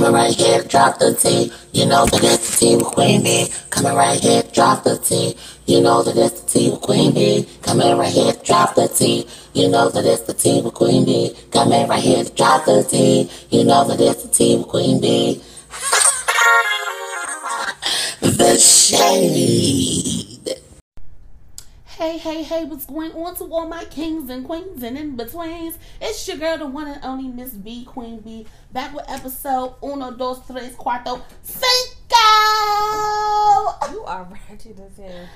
Coming right here, drop the T. You know that it's the T with Queen Bee. Coming right here, drop the T. You know that it's the T with Queen Bee. Coming right here, drop the T. You know that it's the T with Queen Bee. Coming right here, drop the T. You know that it's the T with Queen Bee. the shade. Hey, hey, hey, what's going on to all my kings and queens and in betweens? It's your girl, the one and only Miss B, Queen B, back with episode uno, dos, tres, cuarto, cinco! You are ratchet as hell.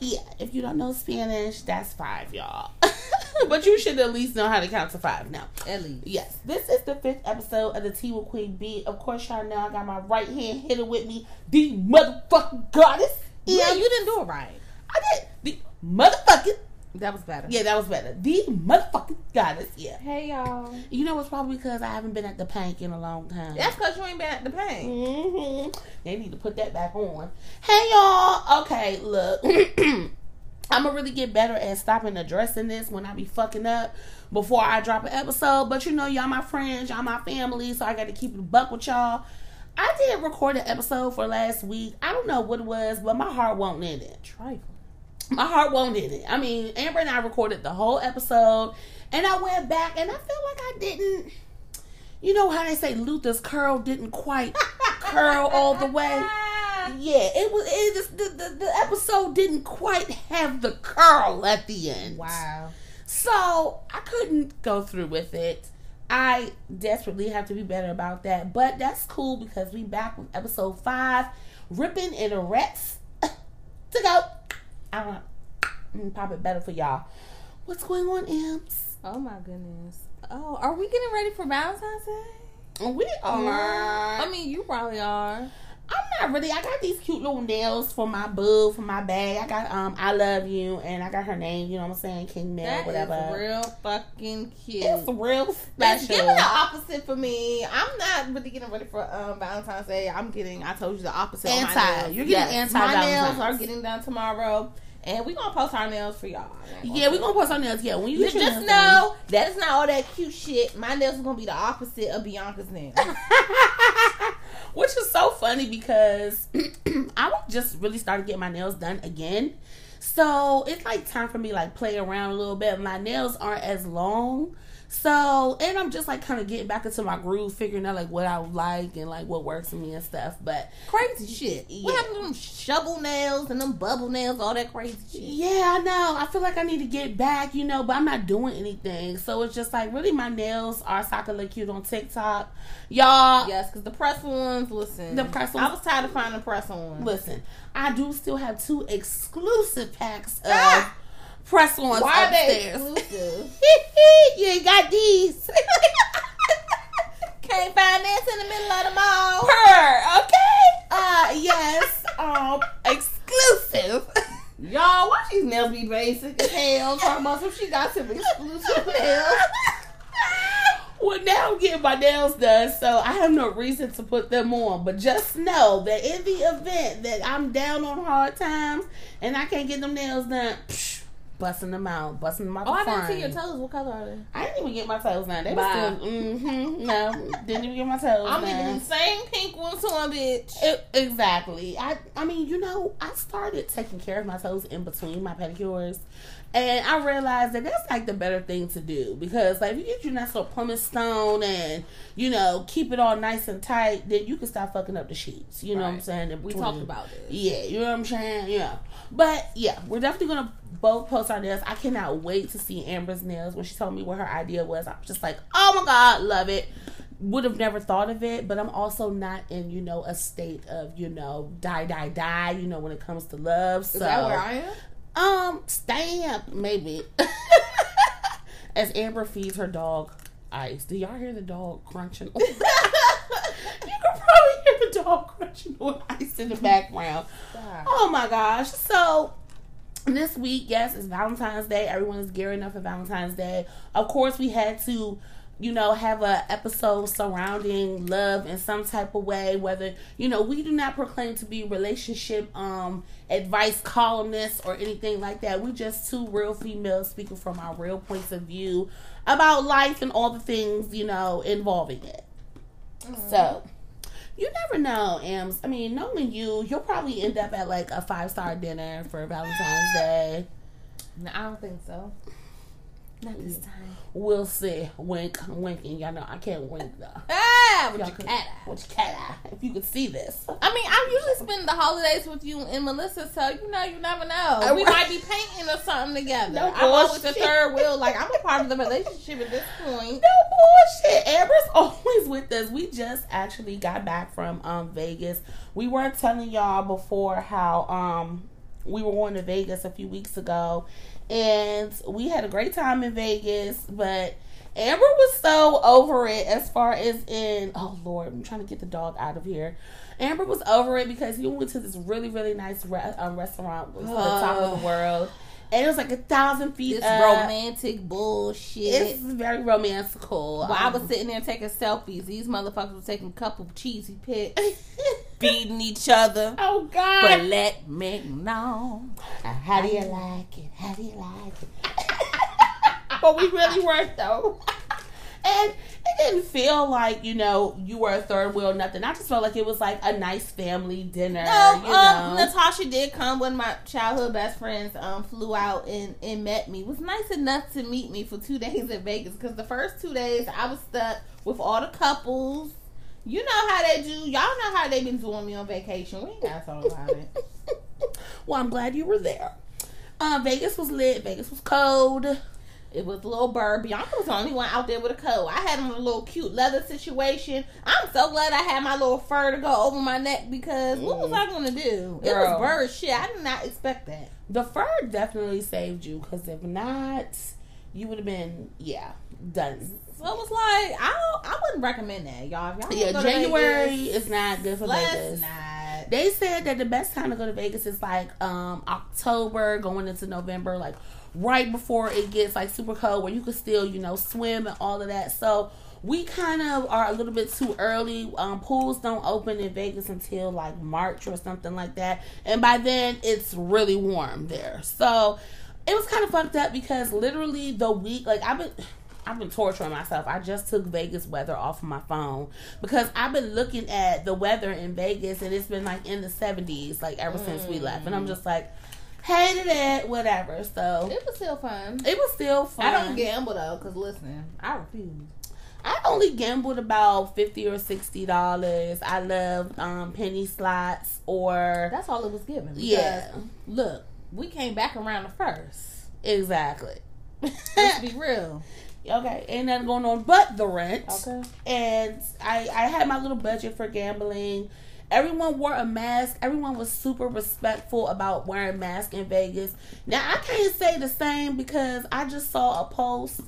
Yeah, if you don't know Spanish, that's five, y'all. but you should at least know how to count to five now. At least. Yes, this is the fifth episode of the Tea with Queen B. Of course, y'all know I got my right hand hidden with me, the motherfucking goddess. Yeah, you didn't do it right. I did. The motherfucking. That was better. Yeah, that was better. The motherfucking goddess. Yeah. Hey y'all. You know it's probably because I haven't been at the pank in a long time. That's because you ain't been at the pain. hmm They need to put that back on. Hey y'all. Okay, look. I'm gonna really get better at stopping addressing this when I be fucking up before I drop an episode. But you know, y'all my friends, y'all my family, so I got to keep it buck with y'all. I did record an episode for last week. I don't know what it was, but my heart won't in it. Trifle. My heart won't in it. I mean, Amber and I recorded the whole episode, and I went back and I felt like I didn't. You know how they say Luther's curl didn't quite curl all the way. Yeah, it was. It just the, the the episode didn't quite have the curl at the end. Wow. So I couldn't go through with it. I desperately have to be better about that. But that's cool because we back with episode five, ripping and erects to go. I don't know. Mm, Pop it better for y'all. What's going on, Imps? Oh my goodness. Oh, are we getting ready for Valentine's Day? We are. I mean, you probably are. I'm not really. I got these cute little nails for my boo, for my bag. I got um, I love you, and I got her name. You know what I'm saying, King Mel, That whatever. real fucking cute. It's real special. giving the opposite for me. I'm not really getting ready for um, Valentine's Day. I'm getting. I told you the opposite. Anti. You're getting Yes, anti My nails are getting done tomorrow, and we're gonna post our nails for y'all. Yeah, we're gonna post our nails. Yeah, when you Just, just done. know that is not all that cute shit. My nails is gonna be the opposite of Bianca's nails. Which is so funny because I was just really started getting my nails done again. So it's like time for me like play around a little bit. My nails aren't as long. So and I'm just like kind of getting back into my groove, figuring out like what I like and like what works for me and stuff. But crazy shit. Yeah. What happened to them shovel nails and them bubble nails? All that crazy shit. yeah, I know. I feel like I need to get back, you know, but I'm not doing anything. So it's just like really my nails are so I can look cute on TikTok. Y'all Yes, because the press ones. Listen, The press ones. I was tired of finding press ones. Listen, I do still have two exclusive packs of Ah! Press ons Why are they upstairs. exclusive? you ain't got these. Can't find this in the middle of the mall. Her, okay? Uh, yes, um, exclusive. Y'all, why these nails be basic as hell? Talking about some she got some exclusive nails. well, now I'm getting my nails done, so I have no reason to put them on. But just know that in the event that I'm down on hard times and I can't get them nails done, psh, busting them out, busting them out. Oh, I didn't see your toes. What color are they? I didn't even get my toes done. They Bye. were still, mm-hmm, no, didn't even get my toes I'm done. getting the same pink ones on, bitch. E- exactly. I I mean, you know, I started taking care of my toes in between my pedicures, and I realized that that's like the better thing to do because like if you get your nice little pumice stone and you know keep it all nice and tight, then you can stop fucking up the sheets. You know what I'm saying? In We talked about this. Yeah, you know what I'm saying? Yeah. But yeah, we're definitely gonna both post our nails. I cannot wait to see Amber's nails. When she told me what her idea was, I was just like, oh my god, love it. Would have never thought of it, but I'm also not in, you know, a state of, you know, die, die, die, you know, when it comes to love. So Is that where I am? Um, stamp, maybe. As Amber feeds her dog ice. Do y'all hear the dog crunching? you can probably hear the dog crunching on ice in the background. Oh my gosh. So this week, yes, it's Valentine's Day. Everyone is gearing up for Valentine's Day. Of course, we had to, you know, have a episode surrounding love in some type of way. Whether you know, we do not proclaim to be relationship um advice columnists or anything like that. We just two real females speaking from our real points of view about life and all the things you know involving it. So you never know, Ams. I mean, knowing you, you'll probably end up at like a five star dinner for Valentine's Day. No, I don't think so. Not this time. We'll see. Wink, winking. Y'all know I can't wink though. Ah, with your could- cat eye. With your cat eye. If you could see this. I mean, I usually spend the holidays with you and Melissa, so you know, you never know. I- we might be painting or something together. No I'm always the third wheel. Like I'm a part of the relationship at this point. No bullshit. Amber's always with us. We just actually got back from um Vegas. We weren't telling y'all before how um we were going to Vegas a few weeks ago and we had a great time in Vegas, but Amber was so over it as far as in oh lord, I'm trying to get the dog out of here. Amber was over it because he went to this really really nice re- um, restaurant, it was the top of the world, and it was like a thousand feet This up. romantic bullshit. It's very romantical. While I was Um, sitting there taking selfies, these motherfuckers were taking a couple of cheesy pics, feeding each other. oh God! But let me know. How do you like it? How do you like it? but we really weren't though. And it didn't feel like you know you were a third wheel, nothing. I just felt like it was like a nice family dinner. No, you um, know, Natasha did come when my childhood best friends um flew out and, and met me. Was nice enough to meet me for two days in Vegas because the first two days I was stuck with all the couples. You know how they do. Y'all know how they been doing me on vacation. We ain't gotta talk about it. well, I'm glad you were there. Uh, Vegas was lit. Vegas was cold. It was a little bird. Bianca was the only one out there with a coat. I had on a little cute leather situation. I'm so glad I had my little fur to go over my neck because what was I gonna do? It was bird shit. I did not expect that. The fur definitely saved you because if not, you would have been yeah done. So it was like I don't, I wouldn't recommend that, y'all. If y'all Yeah, wanna go to January Vegas, is not good for let's Vegas. not. They said that the best time to go to Vegas is like um October going into November, like right before it gets like super cold where you can still, you know, swim and all of that. So we kind of are a little bit too early. Um pools don't open in Vegas until like March or something like that. And by then it's really warm there. So it was kind of fucked up because literally the week like I've been I've been torturing myself. I just took Vegas weather off of my phone because I've been looking at the weather in Vegas and it's been like in the 70s like ever since we left. And I'm just like, hated it, whatever. So It was still fun. it was still fun. I don't gamble though, cause listen, I refuse. I only gambled about 50 or 60 dollars. I love um penny slots or That's all it was given. because, Yeah. Look, we came back around the first. exactly. Let's be real. Okay, ain't nothing going on but the rent. Okay. and I I had my little budget for gambling. Everyone wore a mask. Everyone was super respectful about wearing masks in Vegas. Now I can't say the same because I just saw a post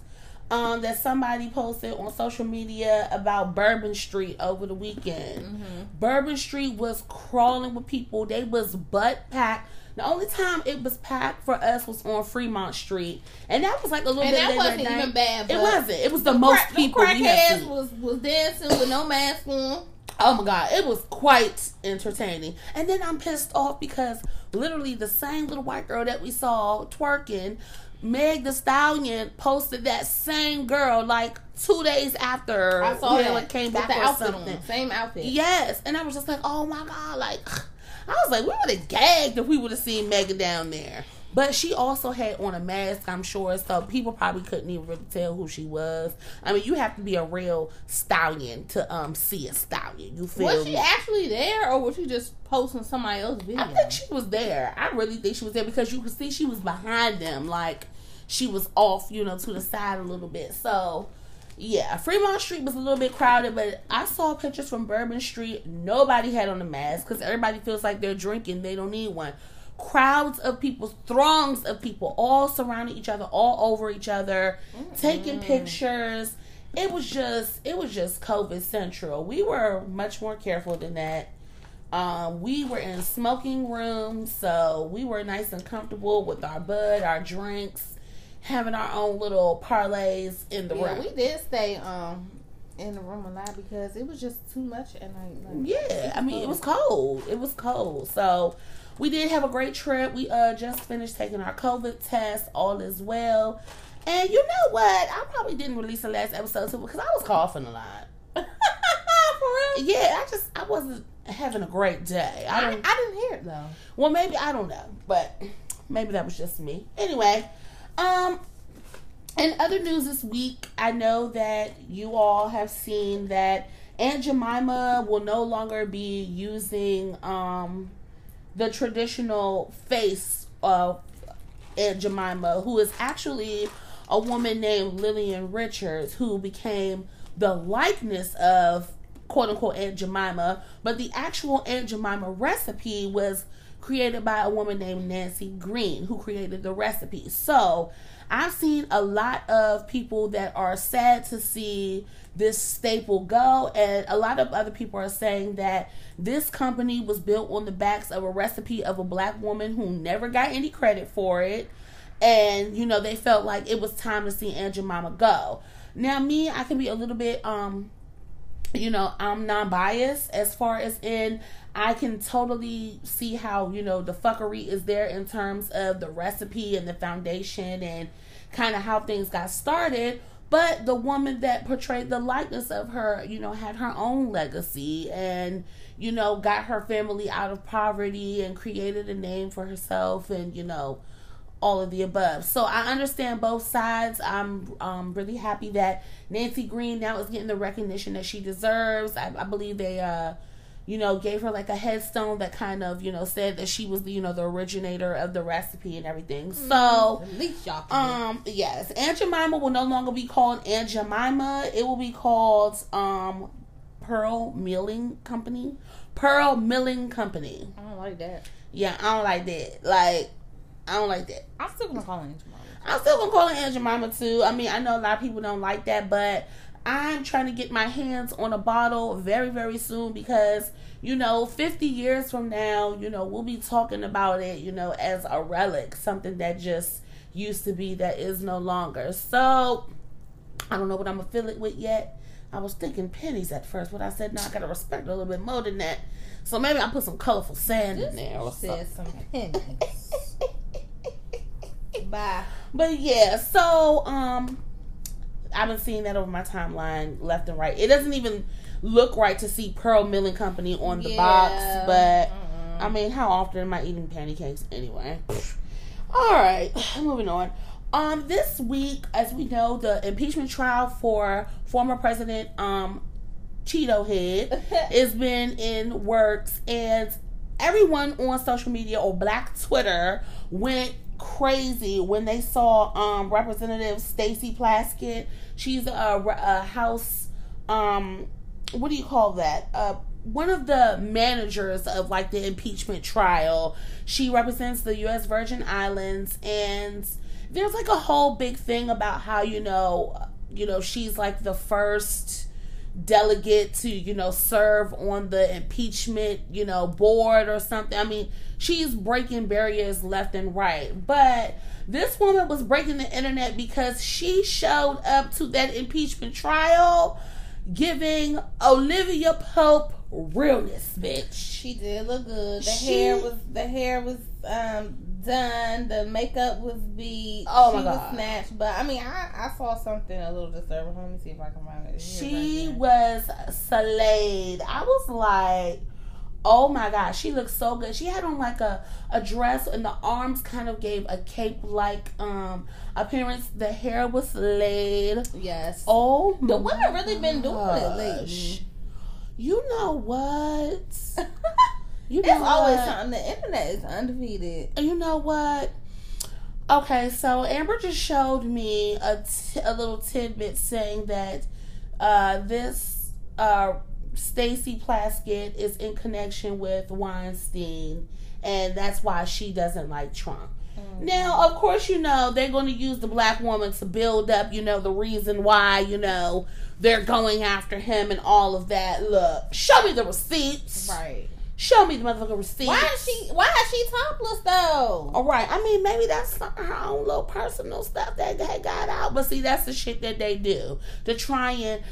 um, that somebody posted on social media about Bourbon Street over the weekend. Bourbon Street was crawling with people. They was butt packed. The only time it was packed for us was on Fremont Street, and that was like a little And bit And that wasn't at night. even bad. It wasn't. It was the most crack- people had crackheads was was dancing with no mask on. Oh my god, it was quite entertaining. And then I'm pissed off because literally the same little white girl that we saw twerking, Meg the Stallion posted that same girl like two days after I saw that. came With back the or outfit something. on, same outfit. Yes, and I was just like, oh my god, like I was like, we would have gagged if we would have seen Megan down there. But she also had on a mask, I'm sure, so people probably couldn't even really tell who she was. I mean, you have to be a real stallion to um see a stallion. You feel Was me? she actually there, or was she just posting somebody else's video? I think she was there. I really think she was there because you could see she was behind them, like she was off, you know, to the side a little bit. So, yeah, Fremont Street was a little bit crowded, but I saw pictures from Bourbon Street. Nobody had on a mask because everybody feels like they're drinking. They don't need one. Crowds of people, throngs of people, all surrounding each other, all over each other, taking pictures. It was just, it was just COVID central. We were much more careful than that. Um, we were in smoking rooms, so we were nice and comfortable with our bud, our drinks, having our own little parlays in the yeah, room. we did stay um in the room a lot because it was just too much at night. Like, yeah, I mean it was cold. It was cold. So we did have a great trip. We uh just finished taking our COVID test. All is well. And you know what? I probably didn't release the last episode too because I was coughing a lot. For real? yeah, I just I wasn't having a great day. I I, don't. I didn't hear it though. Well, maybe I don't know, but maybe that was just me. Anyway, um, in other news this week, I know that you all have seen that Aunt Jemima will no longer be using um the traditional face of Aunt Jemima, who is actually a woman named Lillian Richards, who became the likeness of quote unquote Aunt Jemima, but the actual Aunt Jemima recipe was created by a woman named Nancy Green, who created the recipe. So I've seen a lot of people that are sad to see this staple go, and a lot of other people are saying that this company was built on the backs of a recipe of a black woman who never got any credit for it. And you know, they felt like it was time to see Aunt Mama go. Now, me, I can be a little bit um you know, I'm non-biased as far as in I can totally see how, you know, the fuckery is there in terms of the recipe and the foundation and kind of how things got started. But the woman that portrayed the likeness of her, you know, had her own legacy and, you know, got her family out of poverty and created a name for herself and, you know, all of the above. So I understand both sides. I'm um, really happy that Nancy Green now is getting the recognition that she deserves. I, I believe they, uh, you know, gave her like a headstone that kind of, you know, said that she was the, you know, the originator of the recipe and everything. So, At least y'all um, yes, Aunt Jemima will no longer be called Aunt Jemima. It will be called um, Pearl Milling Company. Pearl Milling Company. I don't like that. Yeah, I don't like that. Like, I don't like that. I'm still gonna call Aunt Jemima. I'm still gonna call it Aunt Jemima too. I mean, I know a lot of people don't like that, but I'm trying to get my hands on a bottle very, very soon because you know, 50 years from now, you know, we'll be talking about it, you know, as a relic, something that just used to be that is no longer. So I don't know what I'm gonna fill it with yet. I was thinking pennies at first, but I said no, I gotta respect it a little bit more than that. So maybe I'll put some colorful sand in there or something. Some pennies. Bye. But yeah, so um I've been seeing that over my timeline left and right. It doesn't even look right to see Pearl Milling Company on the Yeah. box, but Mm-mm. I mean, how often am I eating pancakes anyway? All right, moving on. Um, this week, as we know, the impeachment trial for former President um Cheeto Head has been in works, and everyone on social media or Black Twitter went crazy when they saw um Representative Stacey Plaskett. She's a, a House um what do you call that? Uh one of the managers of like the impeachment trial. She represents the US Virgin Islands and there's like a whole big thing about how you know you know she's like the first delegate to you know serve on the impeachment you know board or something. I mean she's breaking barriers left and right. But this woman was breaking the internet because she showed up to that impeachment trial giving olivia pope realness bitch. She did look good. The She- hair was the hair was um done. The makeup was beat. Oh, my she God. was snatched. But I mean, I, I saw something a little disturbing. Let me see if I can find it. She right was slayed. I was like, oh my god, she looked so good. She had on like a, a dress and the arms kind of gave a cape like um appearance. The hair was laid. Yes. Oh the women really been doing it lately. You know what? You know always what? something. The internet is undefeated. And you know what? Okay, so Amber just showed me a, t- a little tidbit saying that uh, this uh, Stacey Plaskett is in connection with Weinstein, and that's why she doesn't like Trump. Now, of course, you know they're going to use the black woman to build up, you know, the reason why, you know, they're going after him and all of that. Look, show me the receipts. Right. Show me the motherfucking receipt. Why is she? Why is she topless though? All right. I mean, maybe that's her own little personal stuff that had got out. But see, that's the shit that they do to try and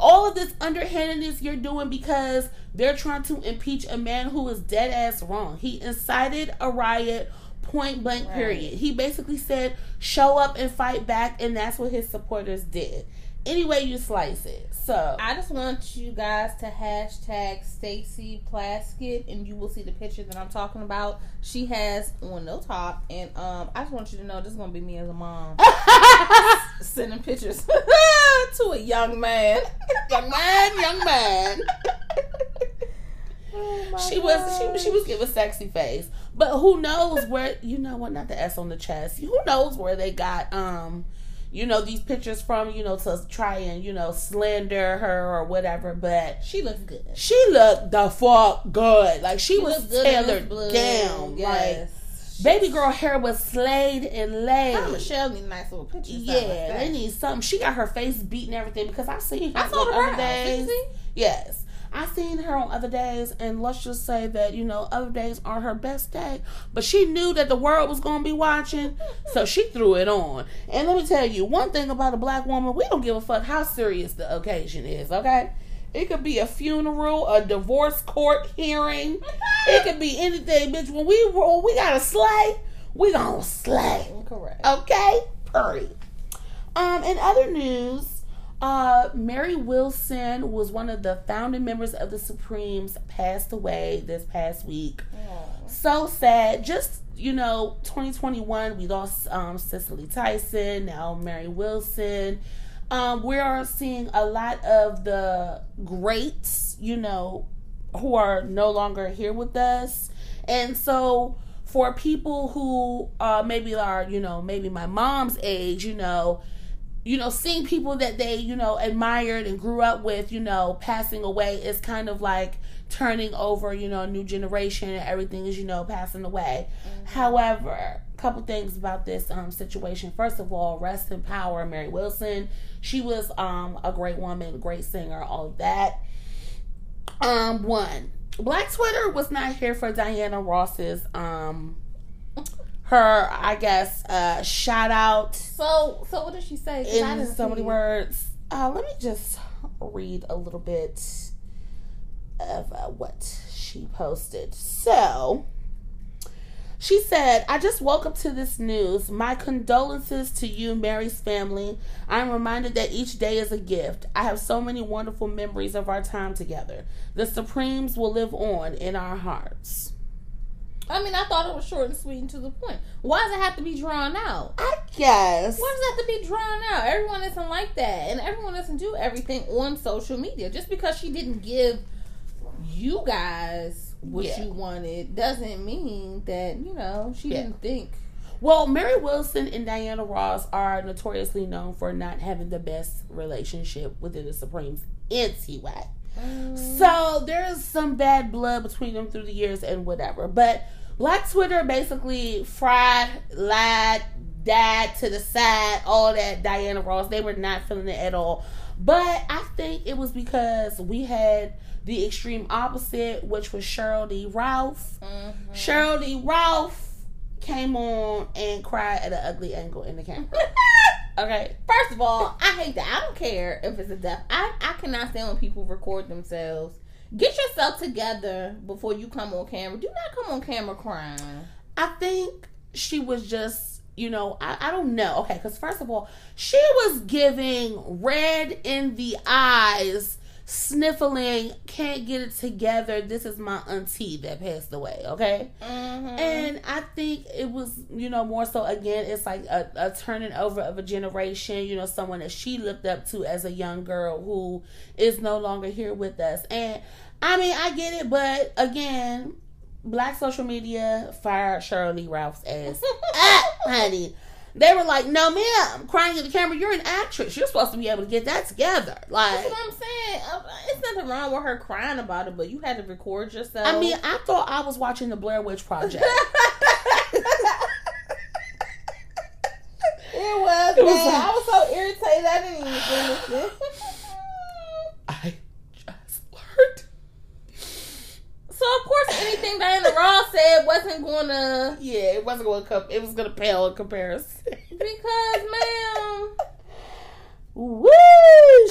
all of this underhandedness you're doing because they're trying to impeach a man who is dead ass wrong. He incited a riot. Point blank, Right. period. He basically said, show up and fight back, and that's what his supporters did. Any way you slice it. So I just want you guys to hashtag Stacey Plaskett, and you will see the picture that I'm talking about. She has on no top, and um, I just want you to know this is gonna be me as a mom sending pictures to a young man. young man, young man. Oh She was she she was giving sexy face, but who knows where you know what? Not the S on the chest. Who knows where they got um, you know these pictures from? You know to try and you know slander her or whatever. But She looked good. she looked the fuck good. Like she, She was tailored down. Like baby girl hair was slayed and laid. And Michelle need nice little pictures. Yeah, like they need something. She got her face beat and everything because I seen her I saw the other days. Yes. I seen her on other days, and let's just say that, you know, other days aren't her best day. But she knew that the world was going to be watching, so she threw it on. And let me tell you, one thing about a black woman, we don't give a fuck how serious the occasion is, okay? It could be a funeral, a divorce court hearing. It could be anything, bitch. When we roll, we got to slay. We gonna slay. Correct. Okay, period. Um, in other news, uh, Mary Wilson was one of the founding members of the Supremes. Passed away this past week. So sad. Just you know, 2021, we lost um, Cicely Tyson. Now Mary Wilson. Um, we are seeing a lot of the greats, you know, who are no longer here with us, and so for people who uh, maybe are, you know, maybe my mom's age, you know, you know, seeing people that they, you know, admired and grew up with, you know, passing away is kind of like turning over, you know, a new generation and everything is, you know, passing away. However, a couple things about this um, situation. First of all, rest in power, Mary Wilson. She was um, a great woman, great singer, all of that. Um, one, Black Twitter was not here for Diana Ross's um her, I guess, uh shout out So, so what did she say? I in so many words. Uh, let me just read a little bit of uh, what she posted. So, she said, I just woke up to this news. My condolences to you, Mary's family. I'm reminded that each day is a gift. I have so many wonderful memories of our time together. The Supremes will live on in our hearts. I mean, I thought it was short and sweet and to the point. Why does it have to be drawn out? I guess. Why does it have to be drawn out? Everyone isn't like that, and everyone doesn't do everything on social media. Just because she didn't give you guys what Yeah. you wanted doesn't mean that you know she Yeah. didn't think. Well, Mary Wilson and Diana Ross are notoriously known for not having the best relationship within the Supremes anyway. Mm. So there's some bad blood between them through the years and whatever. But Black Twitter basically fried, lied, died to the side, all that Diana Ross. They were not feeling it at all. But I think it was because we had the extreme opposite, which was Sheryl Lee Ralph. Mhm. Sheryl Lee Ralph came on and cried at an ugly angle in the camera. Okay. First of all, I hate that. I don't care if it's a death. I, I cannot stand when people record themselves. Get yourself together before you come on camera. Do not come on camera crying. I think she was just, you know, I, I don't know. Okay, because first of all, she was giving red in the eyes, sniffling, can't get it together. This is my auntie that passed away, okay? Mm-hmm. And I think it was, you know, more so again, it's like a, a turning over of a generation, you know, someone that she looked up to as a young girl who is no longer here with us. And I mean, I get it, but again, black social media fired Shirley Ralph's ass. honey. They were like, no, ma'am, crying at the camera, you're an actress. You're supposed to be able to get that together. Like, That's what I'm saying. Uh, It's nothing wrong with her crying about it, but you had to record yourself. I mean, I thought I was watching the Blair Witch Project. it was. It was like- I was so irritated. I didn't even finish it. I just learned. So of course, anything Diana Ross said wasn't gonna Yeah, it wasn't going to come. It was going to pale in comparison. because, ma'am. Woo!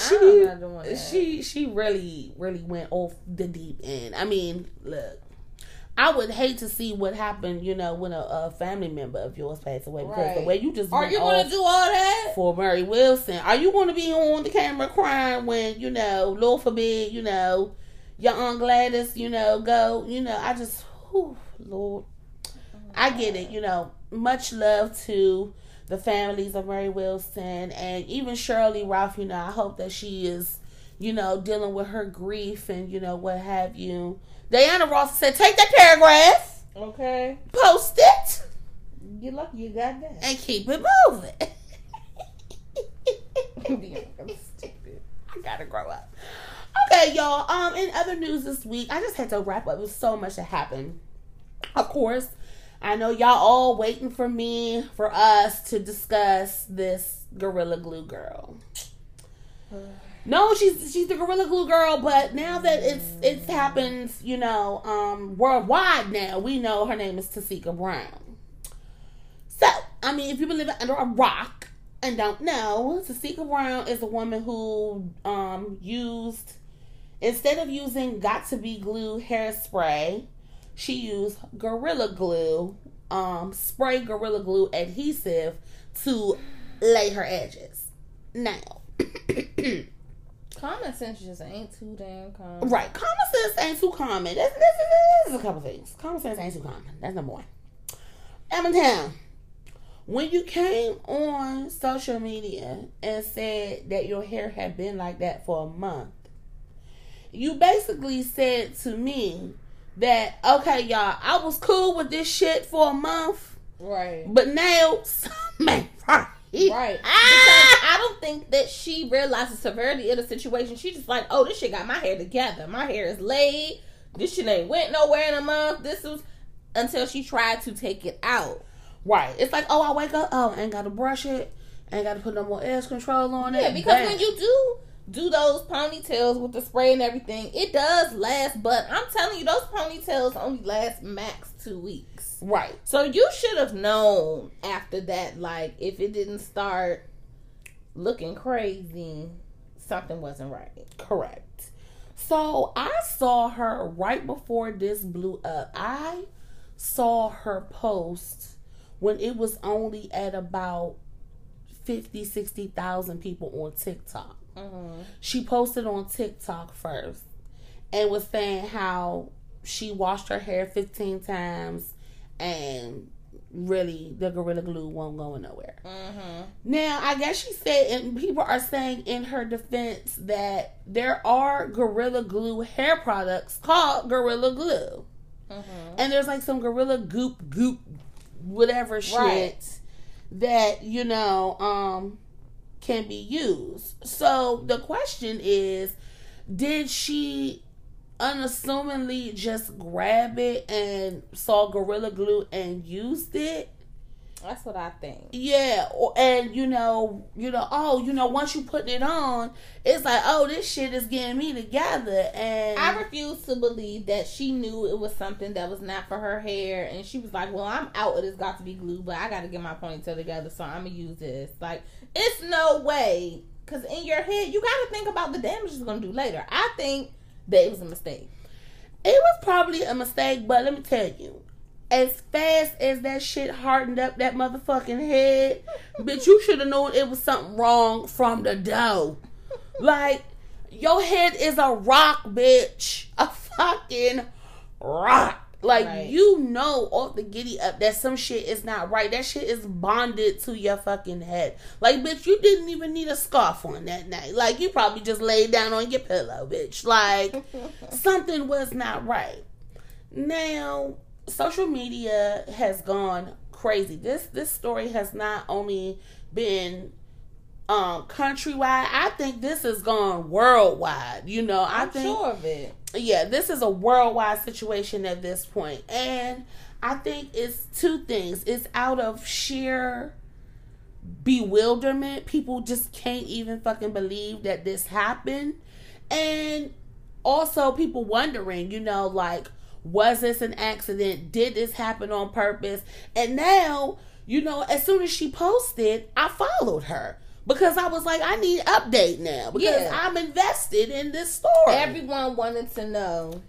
She, I'm not doing that. she, she really, really went off the deep end. I mean, look, I would hate to see what happened, you know, when a, a family member of yours passed away because the way you just Are you gonna do all that? for Mary Wilson, are you going to be on the camera crying when you know, Lord forbid, you know, your aunt Gladys, you know, go, you know, I just, whew, Lord, I get it, you know, much love to the families of Mary Wilson and even Shirley Ralph, you know, I hope that she is, you know, dealing with her grief and, you know, what have you. Diana Ross said, take that paragraph, Okay. post it, You lucky you got that. and keep it moving. I'm Stupid. I gotta grow up. Okay, y'all. Um, in other news this week, I just had to wrap up. There's so much that happened. Of course, I know y'all all waiting for me for us to discuss this Gorilla Glue girl. No, she's she's the Gorilla Glue girl, but now that it's it's happened, you know, um, worldwide now, we know her name is Tessica Brown. So, I mean, if you've been living under a rock and don't know, Tessica Brown is a woman who um used instead of using Got2b glue hairspray, she used Gorilla Glue, um, spray Gorilla Glue adhesive to lay her edges. Now, Common sense just ain't too damn common. right, common sense ain't too common. There's, there's, there's a couple things. Common sense ain't too common. That's number one. Number ten. When you came on social media and said that your hair had been like that for a month, you basically said to me that okay, y'all, I was cool with this shit for a month, Right. but now something right. Right. Ah! Because I don't think that she realized the severity of the situation. She just like, oh, this shit got my hair together. My hair is laid. This shit ain't went nowhere in a month. This was until she tried to take it out. Right. It's like, oh, I wake up, oh, I ain't gotta brush it, ain't gotta put no more edge control on it. Yeah, because Bam. when you do do those ponytails with the spray and everything, it does last. But I'm telling you, those ponytails only last max two weeks. right, So you should have known after that, like if it didn't start looking crazy, something wasn't right. correct. So I saw her right before this blew up. I saw her post when it was only at about 50, 60,000 people on TikTok. Mm-hmm. she posted on TikTok first and was saying how she washed her hair 15 times and really the gorilla glue won't go nowhere. Mm-hmm. Now, I guess she said, and people are saying in her defense that there are gorilla glue hair products called gorilla glue. Mm-hmm. And there's like some gorilla goop goop whatever shit Right. that you know um can be used. So the question is did she unassumingly just grab it and saw gorilla glue and used it? That's what I think. Yeah, and you know, you know, oh, you know, once you put it on, it's like, oh, this shit is getting me together, and I refuse to believe that she knew it was something that was not for her hair, and she was like, "Well, I'm out of this Got2b glue, but I got to get my ponytail together, so I'm gonna use this." Like, it's no way, because in your head, you got to think about the damage it's gonna do later. I think that it was a mistake. It was probably a mistake, but let me tell you, as fast as that shit hardened up that motherfucking head, bitch, you should have known it was something wrong from the dough. Like, your head is a rock, bitch. A fucking rock. Like, Right. you know off the giddy up that some shit is not right. That shit is bonded to your fucking head. Like, bitch, you didn't even need a scarf on that night. Like, you probably just laid down on your pillow, bitch. Like, something was not right. Now, social media has gone crazy. This this story has not only been um countrywide, I think this has gone worldwide. You know, I I'm think sure of it. yeah, this is a worldwide situation at this point. And I think it's two things. It's out of sheer bewilderment. People just can't even fucking believe that this happened. And also people wondering, you know, like, was this an accident? Did this happen on purpose? And now, you know, as soon as she posted, I followed her. Because I was like, I need update now. Because Yeah. I'm invested in this story. Everyone wanted to know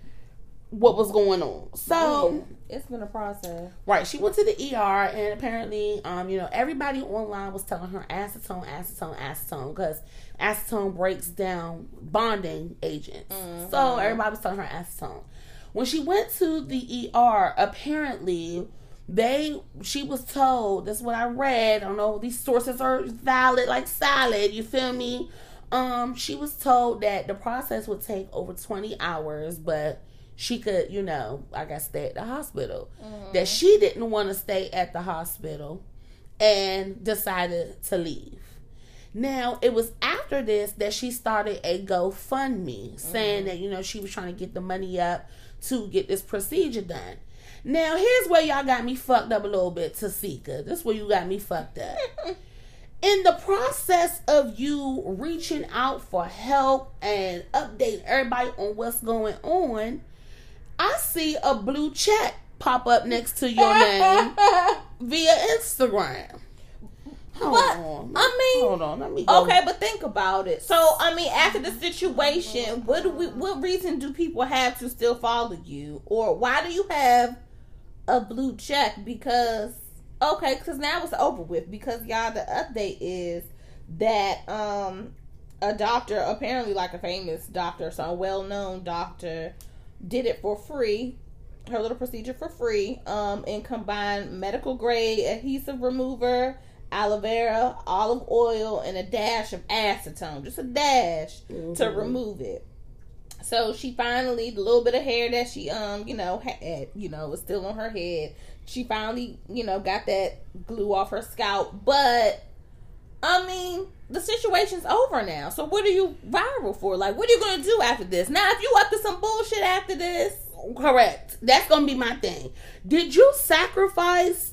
what was going on. So it's been a process. Right. She went to the ER and apparently, um, you know, everybody online was telling her acetone, acetone, acetone because acetone breaks down bonding agents. Mm-hmm. So everybody was telling her acetone. When she went to the ER, apparently they she was told, this is what I read. I don't know these sources are valid like salad, you feel me? Um, she was told that the process would take over 20 hours, but she could, you know, I guess stay at the hospital. That she didn't want to stay at the hospital and decided to leave. Now, it was after this that she started a GoFundMe saying that, you know, she was trying to get the money up to get this procedure done. Now, here's where y'all got me fucked up a little bit, Tessica. This is where you got me fucked up. In the process of you reaching out for help and updating everybody on what's going on, I see a blue check pop up next to your name via Instagram. Hold But, on. I mean, hold on. Let me go. Okay, but think about it. So, I mean, after the situation, what do we? What reason do people have to still follow you, or why do you have a blue check? Because okay, because now it's over with. Because y'all, the update is that um a doctor, apparently like a famous doctor, so a well-known doctor, did it for free. Her little procedure for free, um, and combined medical grade adhesive remover, aloe vera, olive oil, and a dash of acetone, just a dash to Mhm. remove it. So she finally, the little bit of hair that she, um, you know, had, you know, was still on her head. She finally, you know, got that glue off her scalp. But I mean, the situation's over now. So what are you viral for? Like, what are you gonna do after this? Now, if you up to some bullshit after this, Correct. That's gonna be my thing. Did you sacrifice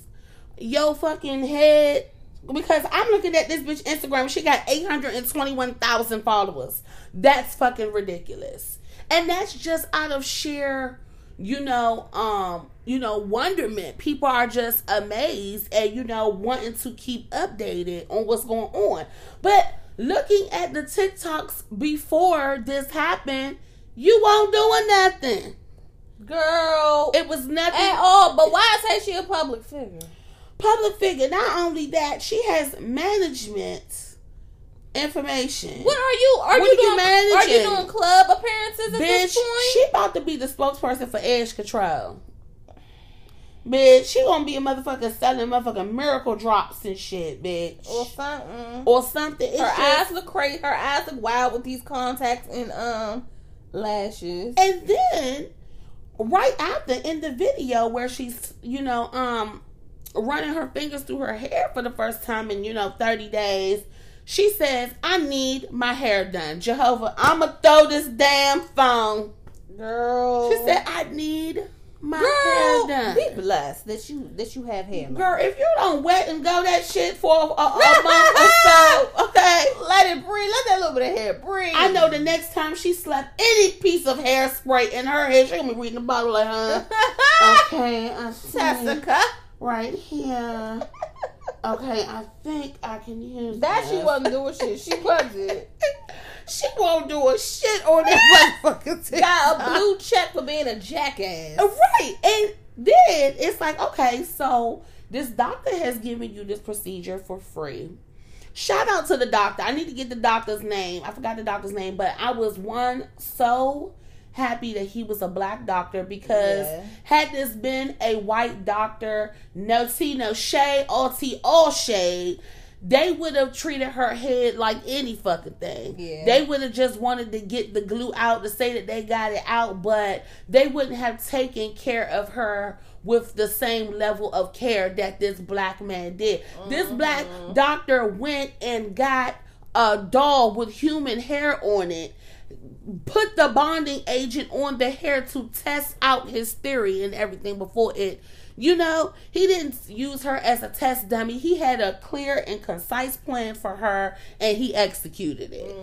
your fucking head? Because I'm looking at this bitch Instagram. She got 821,000 followers. That's fucking ridiculous. And that's just out of sheer, you know, um, you know, wonderment. People are just amazed and you know wanting to keep updated on what's going on. But looking at the TikToks before this happened, you won't doing nothing. girl, It was nothing at all. But why say she a public figure? Public figure. Not only that, she has management information. What are you? Are What you doing? Are you doing club appearances at Bitch, this point? she about to be the spokesperson for Edge Control. Bitch, she gonna be a motherfucker selling motherfucking miracle drops and shit, bitch. or something. Or something. It's her just- eyes look crazy. Her eyes look wild with these contacts and um lashes. And then right after in the video where she's, you know, um running her fingers through her hair for the first time in, you know, 30 days, she says, I need my hair done. Jehovah, I'ma throw this damn phone. Girl, She said, I need my "Girl, hair done. be blessed that you that you have hair." Girl, if you don't wet and go that shit for a, a, a month or so, okay. Let it breathe. Let that little bit of hair breathe. I know the next time she slapped any piece of hairspray in her hair, she gonna be reading the bottle like, huh? Okay, I see. Jessica. Right here. Okay, I think I can use That she wasn't doing shit. She wasn't. she won't do a shit on that motherfucker. Got a blue check for being a jackass. Uh, right. And then it's like, okay, so this doctor has given you this procedure for free. Shout out to the doctor. I need to get the doctor's name. I forgot the doctor's name, but I was one so happy that he was a black doctor because Yeah. had this been a white doctor, no tea, no shade, all tea, all shade, they would have treated her head like any fucking thing. Yeah. They would have just wanted to get the glue out to say that they got it out, but they wouldn't have taken care of her with the same level of care that this black man did. This black mm-hmm. doctor went and got a doll with human hair on it put the bonding agent on the hair to test out his theory and everything before it you know he didn't use her as a test dummy. He had a clear and concise plan for her and he executed it.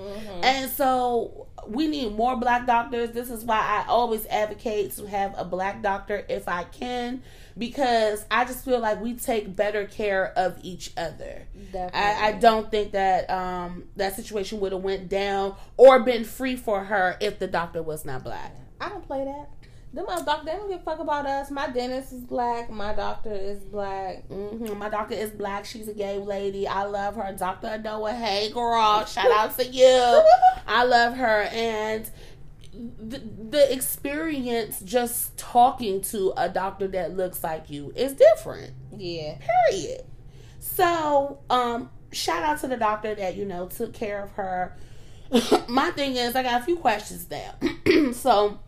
And so we need more black doctors. This is why i always advocate to have a black doctor if i can because i just feel like we take better care of each other. I, I don't think that um, that situation would have went down or been free for her if the doctor was not black. I don't play that. Them other doctor, they don't give a fuck about us. My dentist is black. My doctor is black. hmm My doctor is black. She's a gay lady. I love her. Dr. Adoa, hey girl, shout out to you. I love her. And the, the experience just talking to a doctor that looks like you is different. Yeah. Period. So, um, shout out to the doctor that, you know, took care of her. My thing is, I got a few questions now. so,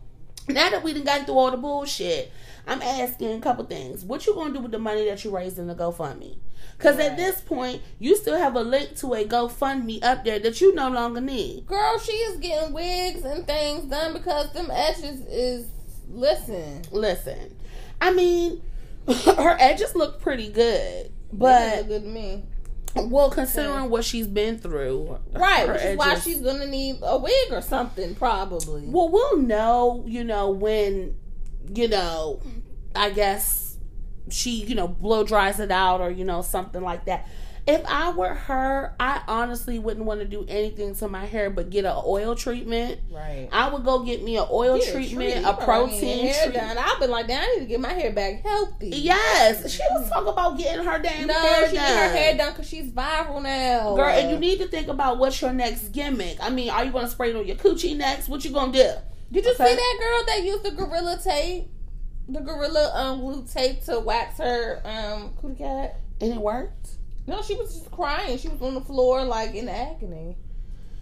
now that we done got through all the bullshit, I'm asking a couple things. What you gonna do with the money that you raised in the GoFundMe? Because at this point, you still have a link to a GoFundMe up there that you no longer need. Girl, she is getting wigs and things done because them edges is listen. Listen, I mean, her edges look pretty good, They but look good to me. Well, considering what she's been through, Right, which is why she's gonna need a wig or something, probably. Well, we'll know, you know, when, you know, I guess she, you know, blow dries it out or, you know, something like that. If I were her, I honestly wouldn't want to do anything to my hair but get an oil treatment. Right. I would go get me an oil treatment, a protein hair treatment. done. I've been like, damn, I need to get my hair back healthy. Yes, she was talking about getting her damn No, hair she done. get her hair done because she's viral now. Girl, and you need to think about what's your next gimmick. I mean, are you going to spray it on your coochie next? What you going to do? Did you Okay. see that girl that used the gorilla tape? The gorilla um glue tape to wax her um cootie cat? And it worked? No, she was just crying. She was on the floor like in agony.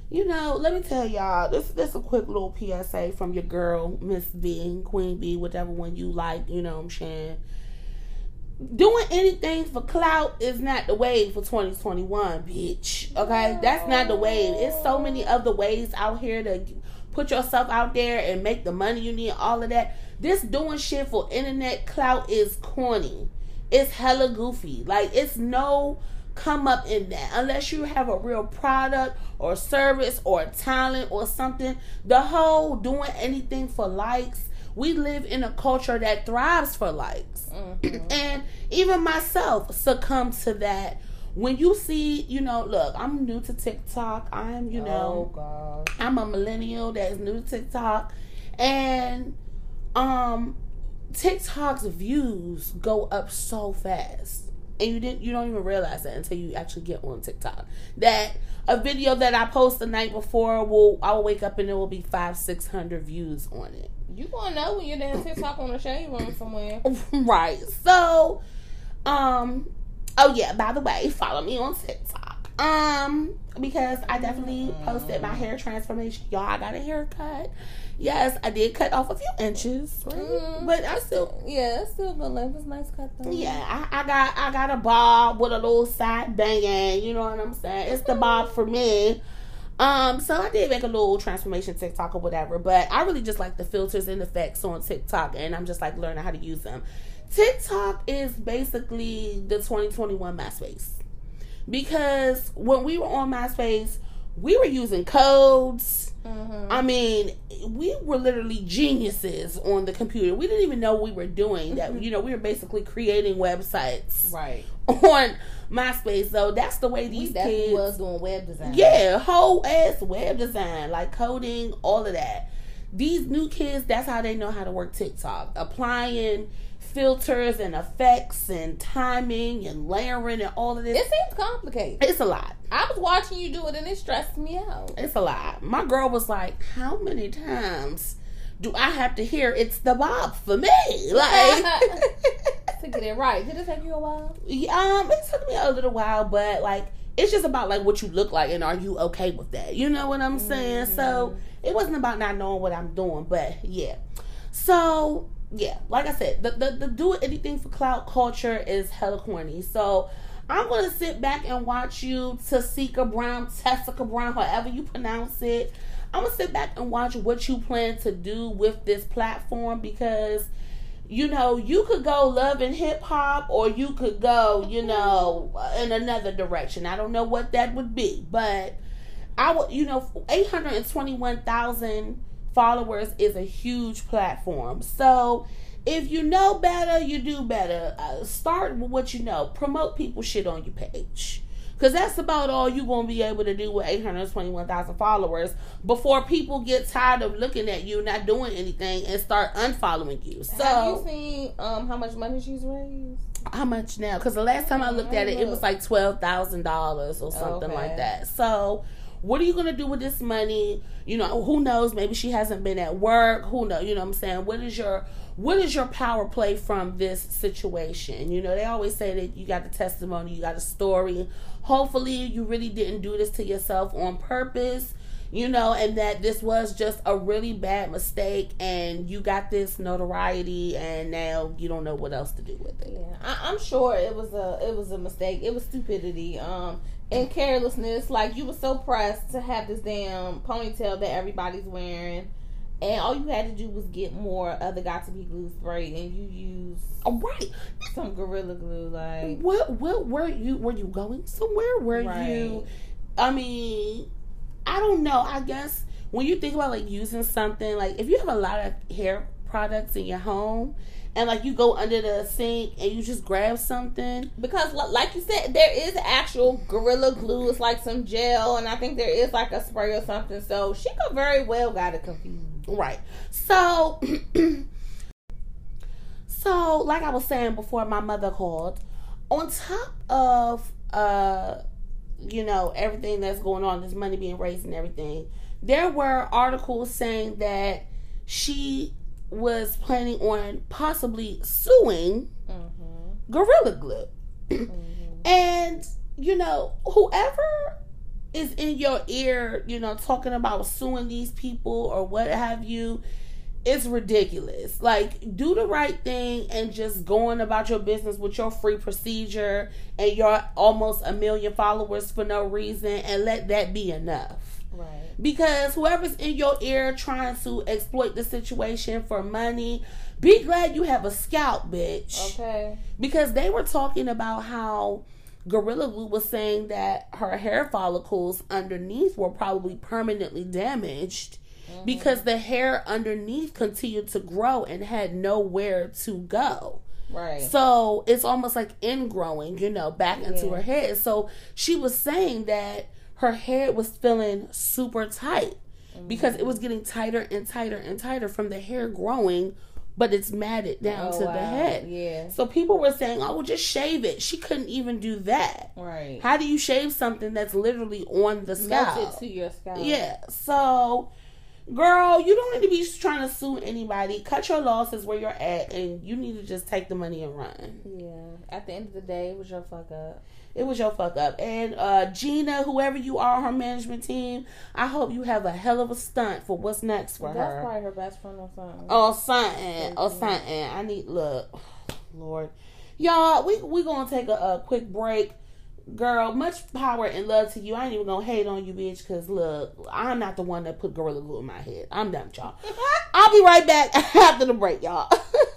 You know, let me tell y'all, this this a quick little PSA from your girl, Miss B, Queen B, whatever one you like, you know what I'm saying. Doing anything for clout is not the wave for 2021, bitch. Okay? That's not the wave. It's so many other ways out here to put yourself out there and make the money you need, all of that. This doing shit for internet clout is corny. It's hella goofy. Like, it's no come up in that unless you have a real product or service or talent or something. The whole doing anything for likes. We live in a culture that thrives for likes. Mm-hmm. And even myself succumbed to that. When you see, you know, look, I'm new to TikTok. I'm, you know, oh. I'm a millennial that is new to TikTok, and um, TikTok's views go up so fast, and you didn't you don't even realize that until you actually get on TikTok. That a video that I post the night before will I will wake up and it will be five six hundred views on it. You gonna know when you're down TikTok on the shade room somewhere. right. So, um, oh yeah. By the way, follow me on TikTok. Um, because I definitely posted my hair transformation. Y'all, I got a haircut. Yes, I did cut off a few inches, right? Mm, but I still, Yeah, it's still length. It's nice cut though. yeah, I, I got I got a bob with a little side banging. You know what I'm saying? It's the bob for me. Um, so I did make a little transformation TikTok or whatever, but I really just like the filters and effects on TikTok, and I'm just like learning how to use them. TikTok is basically the 2021 MySpace because when we were on MySpace, we were using codes. Mm-hmm. I mean, we were literally geniuses on the computer. We didn't even know we were doing. That you know, we were basically creating websites Right. on MySpace. So that's the way these definitely kids was doing web design. yeah, whole ass web design, like coding, all of that. These new kids, that's how they know how to work TikTok. Applying filters and effects and timing and layering and all of this. It seems complicated. It's a lot. I was watching you do it and it stressed me out. It's a lot. My girl was like, How many times do I have to hear it's the Bob for me? Like to get it right. Did it take you a while? um, it took me a little while, but like it's just about like what you look like and are you okay with that? You know what I'm saying? So it wasn't about not knowing what I'm doing, but yeah. So yeah, like I said, the the, the do anything for cloud culture is hella corny. So I'm gonna sit back and watch you, Tasika Brown, Tessica Brown, however you pronounce it. I'm gonna sit back and watch what you plan to do with this platform because you know, you could go love and hip hop, or you could go, you know, in another direction. I don't know what that would be, but I would, you know, eight hundred and twenty-one thousand followers is a huge platform. So if you know better, you do better. Uh, start with what you know. Promote people shit on your page. Because that's about all you're going to be able to do with 821,000 followers before people get tired of looking at you not doing anything and start unfollowing you. So, Have you seen um how much money she's raised? how much now? Because the last time I looked at it, it was like $12,000 or something Okay. like that. So, what are you going to do with this money? You know, who knows? Maybe she hasn't been at work. Who knows? You know what I'm saying? What is your what is your power play from this situation? You know, they always say that you got the testimony, you got a story. Hopefully, you really didn't do this to yourself on purpose. You know, and that this was just a really bad mistake, and you got this notoriety, and now you don't know what else to do with it. Yeah, I, I'm sure it was a it was a mistake. It was stupidity, um, and carelessness. Like you were so pressed to have this damn ponytail that everybody's wearing, and all you had to do was get more other Got2b glue spray, and you use All oh, right. some gorilla glue. Like What what were you were you going somewhere? Were you I mean, I don't know. I guess when you think about like using something, like if you have a lot of hair products in your home and like you go under the sink and you just grab something. because, like you said, there is actual gorilla glue. It's like some gel, and I think there is like a spray or something. So she could very well got it confused. Right. So so like I was saying before my mother called, on top of uh you know, everything that's going on, this money being raised and everything, there were articles saying that she was planning on possibly suing Mm-hmm. Gorilla Glue. And, you know, whoever is in your ear, you know, talking about suing these people or what have you, it's ridiculous. Like, do the right thing and just going about your business with your free procedure and your almost a million followers for no reason and let that be enough. Right. Because whoever's in your ear trying to exploit the situation for money, be glad you have a scalp, bitch Okay. because they were talking about how Gorilla Glue was saying that her hair follicles underneath were probably permanently damaged mm-hmm. because the hair underneath continued to grow and had nowhere to go. Right. So it's almost like ingrowing, you know, back into her head. So she was saying that her hair was feeling super tight mm-hmm. because it was getting tighter and tighter and tighter from the hair growing, but it's matted down Oh, to the head. Yeah. So people were saying, "Oh, well, just shave it." She couldn't even do that. Right. How do you shave something that's literally on the scalp? Melt it to your scalp. Yeah. So, girl, you don't need to be trying to sue anybody. Cut your losses where you're at, and you need to just take the money and run. Yeah. At the end of the day, it was your fuck up. It was your fuck up. And uh, Gina, whoever you are, her management team, I hope you have a hell of a stunt for what's next for That's her. That's probably her best friend or something. Oh, something. Oh, something. I need look, Lord, y'all. We we gonna take a, a quick break, girl. Much power and love to you. I ain't even gonna hate on you, bitch. Cause look, I'm not the one that put gorilla glue in my head. I'm done, y'all. I'll be right back after the break, y'all.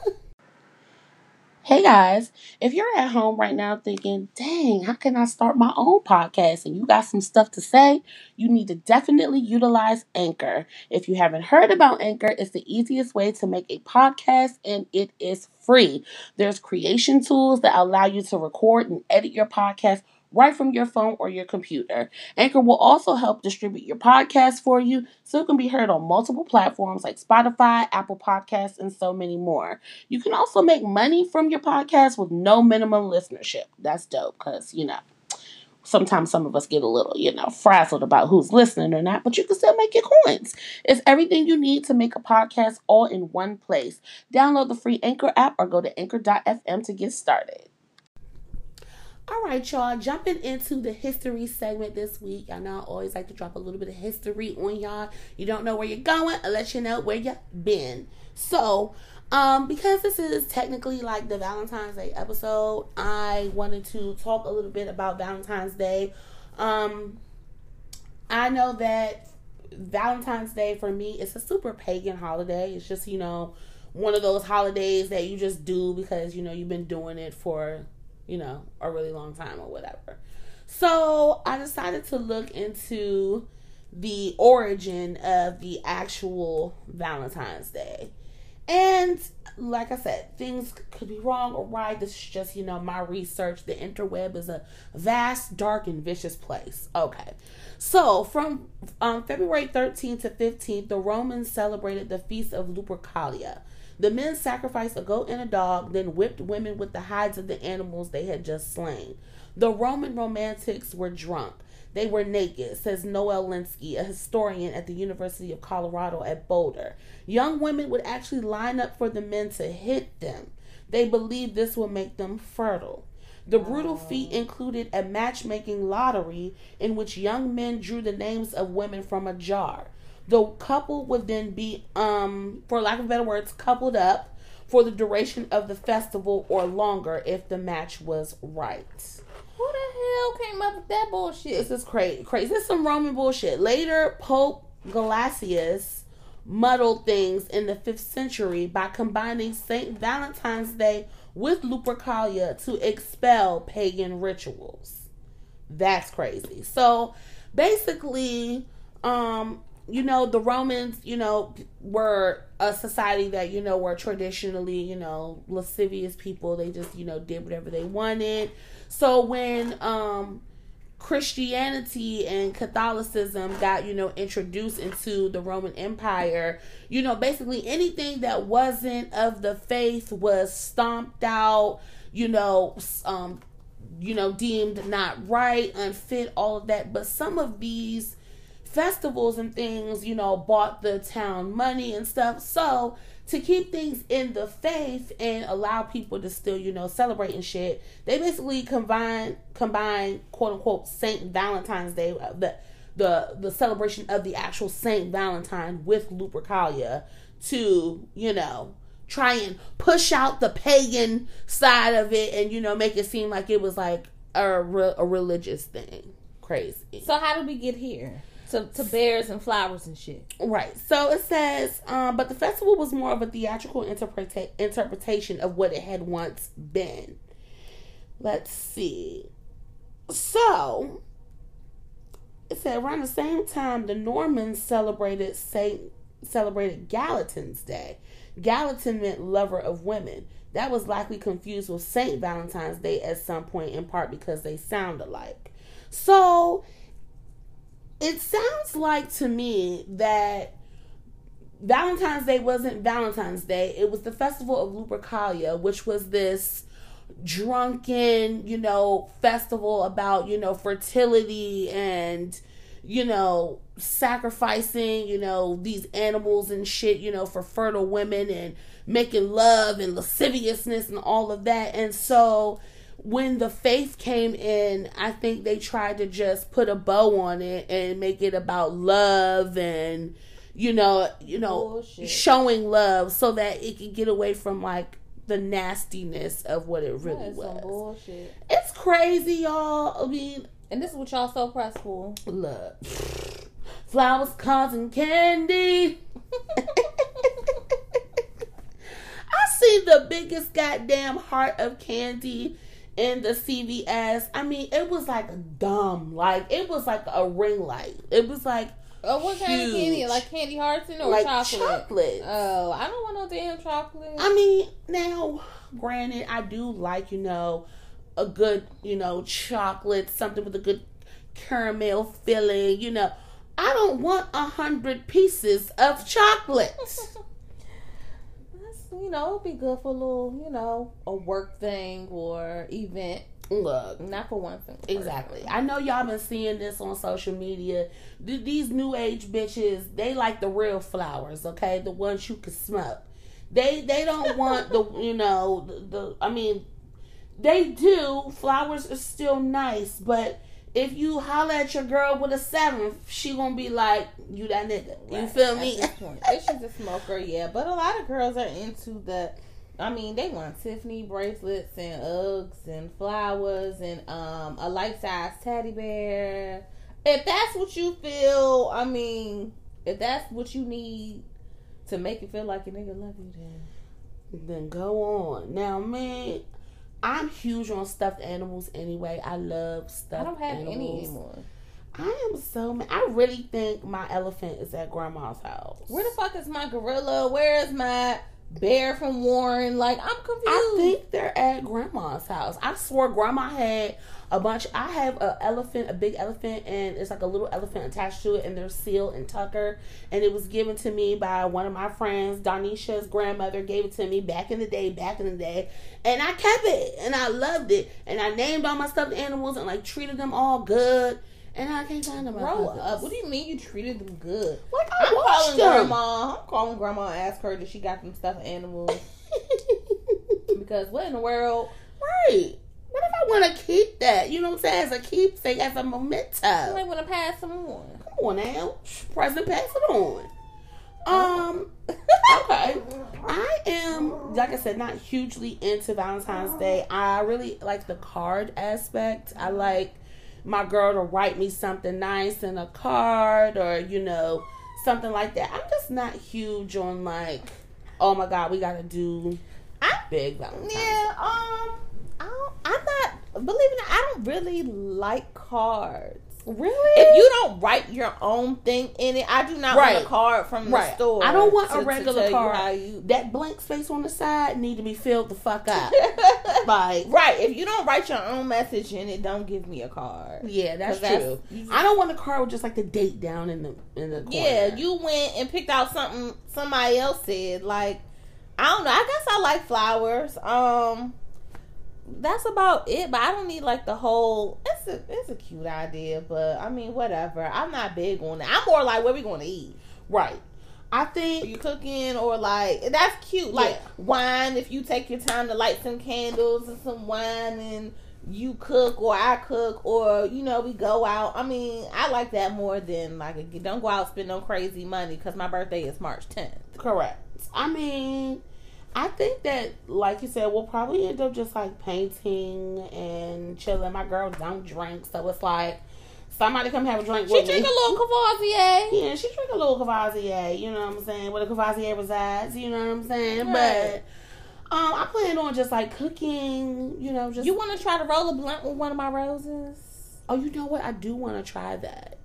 Hey guys, if you're at home right now thinking, dang, how can I start my own podcast? And you got some stuff to say, you need to definitely utilize Anchor. If you haven't heard about Anchor, it's the easiest way to make a podcast and it is free. There's creation tools that allow you to record and edit your podcast right from your phone or your computer. Anchor will also help distribute your podcast for you so it can be heard on multiple platforms like Spotify, Apple Podcasts, and so many more. You can also make money from your podcast with no minimum listenership. That's dope because, you know, sometimes some of us get a little, you know, frazzled about who's listening or not, but you can still make your coins. It's everything you need to make a podcast all in one place. Download the free Anchor app or go to anchor.fm to get started. All right, y'all, jumping into the history segment this week. I know I always like to drop a little bit of history on y'all. You don't know where you're going, I'll let you know where you've been. So, um, because this is technically like the Valentine's Day episode, I wanted to talk a little bit about Valentine's Day. Um, I know that Valentine's Day for me is a super pagan holiday. It's just, you know, one of those holidays that you just do because, you know, you've been doing it for, you know, a really long time or whatever. So I decided to look into the origin of the actual Valentine's Day. And like I said, things could be wrong or right. This is just, you know, my research. The interweb is a vast, dark, and vicious place. Okay. So, from um, February 13th to 15th, the Romans celebrated the Feast of Lupercalia. The men sacrificed a goat and a dog, then whipped women with the hides of the animals they had just slain. The Roman romantics were drunk. They were naked, says Noel Lenski, a historian at the University of Colorado at Boulder. Young women would actually line up for the men to hit them. They believed this would make them fertile. The brutal feat included a matchmaking lottery in which young men drew the names of women from a jar. The couple would then be, um, for lack of better words, coupled up for the duration of the festival or longer if the match was right. Who the hell came up with that bullshit? This is crazy. Crazy. This is some Roman bullshit. Later, Pope Gelasius muddled things in the fifth century by combining Saint Valentine's Day with Lupercalia to expel pagan rituals. That's crazy. So basically, um, you know, the Romans, you know, were a society that, you know, were traditionally, you know, lascivious people. They just, you know, did whatever they wanted. So when um Christianity and Catholicism got, you know, introduced into the Roman Empire, you know, basically anything that wasn't of the faith was stomped out, you know, um you know, deemed not right, unfit, all of that. But some of these festivals and things, you know, bought the town money and stuff. So to keep things in the faith and allow people to still, you know, celebrate and shit, they basically combine combine quote unquote Saint Valentine's Day, uh, the the the celebration of the actual Saint Valentine with Lupercalia to, you know, try and push out the pagan side of it and you know make it seem like it was like a, re- a religious thing. Crazy. So how did we get here? To, to bears and flowers and shit. Right. So it says, um, but the festival was more of a theatrical interpreta- interpretation of what it had once been. Let's see. So it said around the same time the Normans celebrated Saint celebrated Galatin's Day. Galatin meant lover of women. That was likely confused with Saint Valentine's Day at some point, in part because they sound alike. So it sounds like to me that Valentine's Day wasn't Valentine's Day. It was the festival of Lupercalia, which was this drunken, you know, festival about, you know, fertility and, you know, sacrificing, you know, these animals and shit, you know, for fertile women and making love and lasciviousness and all of that. And so when the faith came in, I think they tried to just put a bow on it and make it about love and you know, you know, Bullshit. showing love so that it could get away from like the nastiness of what it really was. bullshit. It's crazy, y'all. I mean, And this is what y'all so pressed for. look, flowers, cards, and candy. I see the biggest goddamn heart of candy in the CVS. I mean, it was like dumb. Like it was like a ring light. It was like Oh, what kind of candy? Like candy hearts or like chocolate? chocolate. Oh, I don't want no damn chocolate. I mean, now, granted, I do like, you know, a good, you know, chocolate, something with a good caramel filling, you know. I don't want a hundred pieces of chocolate. You know, it'd be good for a little, you know, a work thing or event. Look, Not for one thing. exactly. I know y'all been seeing this on social media. Th- These new age bitches, they like the real flowers, okay? The ones you can smoke. They they don't want the you know the, the I mean they do flowers are still nice, but if you holler at your girl with a seven, she gonna be like you that nigga. You feel me? If she's a smoker, yeah. But a lot of girls are into the. I mean, they want Tiffany bracelets and Uggs and flowers and um a life size teddy bear. If that's what you feel, I mean, if that's what you need to make you feel like your nigga love you, then then go on. Now, man, I'm huge on stuffed animals anyway. I love stuffed animals. I don't have animals. any anymore. I am so mad. I really think my elephant is at grandma's house. Where the fuck is my gorilla? Where is my Bear from Warren. Like I'm confused. I think they're at grandma's house. I swore grandma had a bunch. I have a elephant, a big elephant, and it's like a little elephant attached to it, and they're Seal and Tucker. And it was given to me by one of my friends, Donisha's grandmother, gave it to me back in the day, back in the day, and I kept it, and I loved it, and I named all my stuffed animals and like treated them all good. And I can't find them. Grow up. What do you mean you treated them good? Like I I'm calling them. grandma. I'm calling grandma and ask her that she got them stuffed animals. because what in the world? right. What if I want to keep that? You know what I'm saying? As a keepsake, as a memento. might want to pass them on. Come on now. President, pass it on. Um, okay. I am, like I said, not hugely into Valentine's Day. I really like the card aspect. I like my girl to write me something nice in a card or, you know, something like that. I'm just not huge on, like, oh my God, we got to do I big Valentine's yeah. Um. I don't, I'm not. Believe it I don't really like cards. Really? If you don't write your own thing in it, I do not Right. want a card from the Right. store. I don't want to- a regular tell you card. you- that blank space on the side need to be filled the fuck up. like, right. If you don't write your own message in it, don't give me a card. yeah, that's that's- true. you- I don't want a card with just like the date down in the in the corner. Yeah, you went and picked out something somebody else said. Like, I don't know. I guess I like flowers. Um, that's about it. But I don't need like the whole. It's a it's a cute idea, but I mean whatever. I'm not big on it. I'm more like where we going to eat. right. I Are think you cooking or like that's cute? Like Yeah. wine. If you take your time to light some candles and some wine and. You cook or I cook or you know we go out. I mean, I like that more than like a, don't go out spend no crazy money because my birthday is March 10th. correct. I mean, I think that like you said, we'll probably end up just like painting and chilling. My girl don't drink, so it's like somebody come have a drink She drink a little Courvoisier. Yeah, she drink a little Courvoisier, you know what I'm saying? Where the Courvoisier resides, you know what I'm saying? Right. But um, I plan on just like cooking, you know, just You want to try to roll a blunt with one of my roses? Oh, you know what? I do want to try that.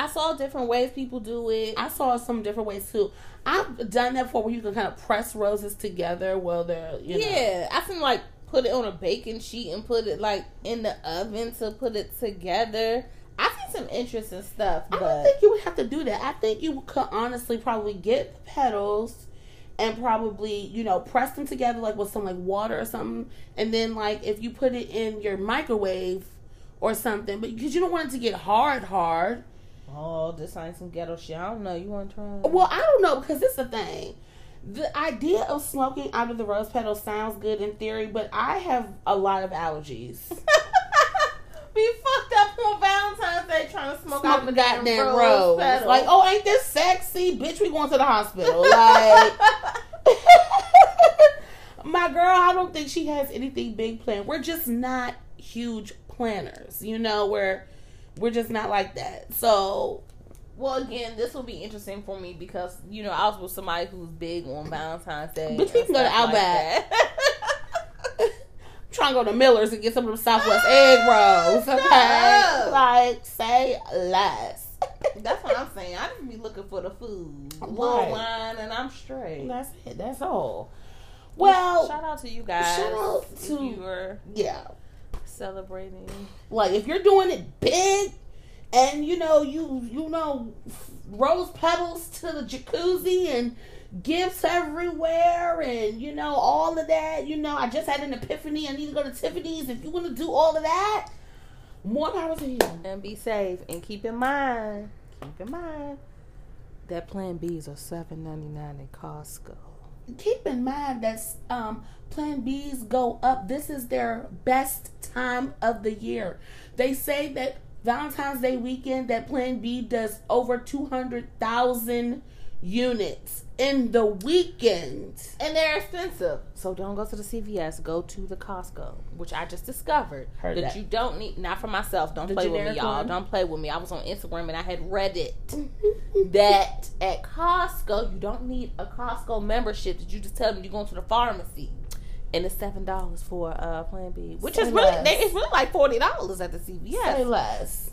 I saw different ways people do it. I saw some different ways too. I've done that before where you can kind of press roses together while they're, you know. yeah, I can like put it on a baking sheet and put it like in the oven to put it together. I see some interesting stuff, I but don't think you would have to do that. I think you could honestly probably get the petals and probably, you know, press them together like with some like water or something. And then like if you put it in your microwave or something, but because you don't want it to get hard, hard. Oh, this ain't some ghetto shit. I don't know. You want to try? Well, I don't know because it's the thing. The idea of smoking out of the rose petals sounds good in theory, but I have a lot of allergies. Be fucked up on Valentine's Day trying to smoke, out the damn goddamn rose, rose. petal. Like, oh, ain't this sexy? Bitch, we going to the hospital. Like, my girl, I don't think she has anything big planned. We're just not huge planners, you know, we're we're just not like that. So Well, again, this will be interesting for me because you know I was with somebody who's big on Valentine's Day. But we and can go to stuff like I'm trying to go to Miller's and get some of them Southwest egg rolls. Ah, okay, up. like say less. That's what I'm saying. I just be looking for the food, little Right. wine, and I'm straight. That's it. That's all. Well, shout out to you guys. shout out to- you were yeah. celebrating. Like if you're doing it big, and you know you you know rose petals to the jacuzzi and gifts everywhere and you know all of that. You know I just had an epiphany. I need to go to Tiffany's. If you want to do all of that, more power to you. And be safe. And keep in mind, keep in mind that Plan B's are seven ninety nine at Costco. Keep in mind that um, Plan Bs go up. This is their best time of the year. They say that Valentine's Day weekend that Plan B does over two hundred thousand units in the weekend. And they're expensive. So don't go to the CVS. Go to the Costco, which I just discovered Heard that, that. you don't need. Not for myself. Don't The play with me, generic y'all. one? Don't play with me. I was on Instagram and I had read it that at Costco you don't need a Costco membership. That you just tell them you're going to the pharmacy. And it's seven dollars for uh Plan B, which Say is really less. they, it's really like forty dollars at the CVS. Say CVS. less.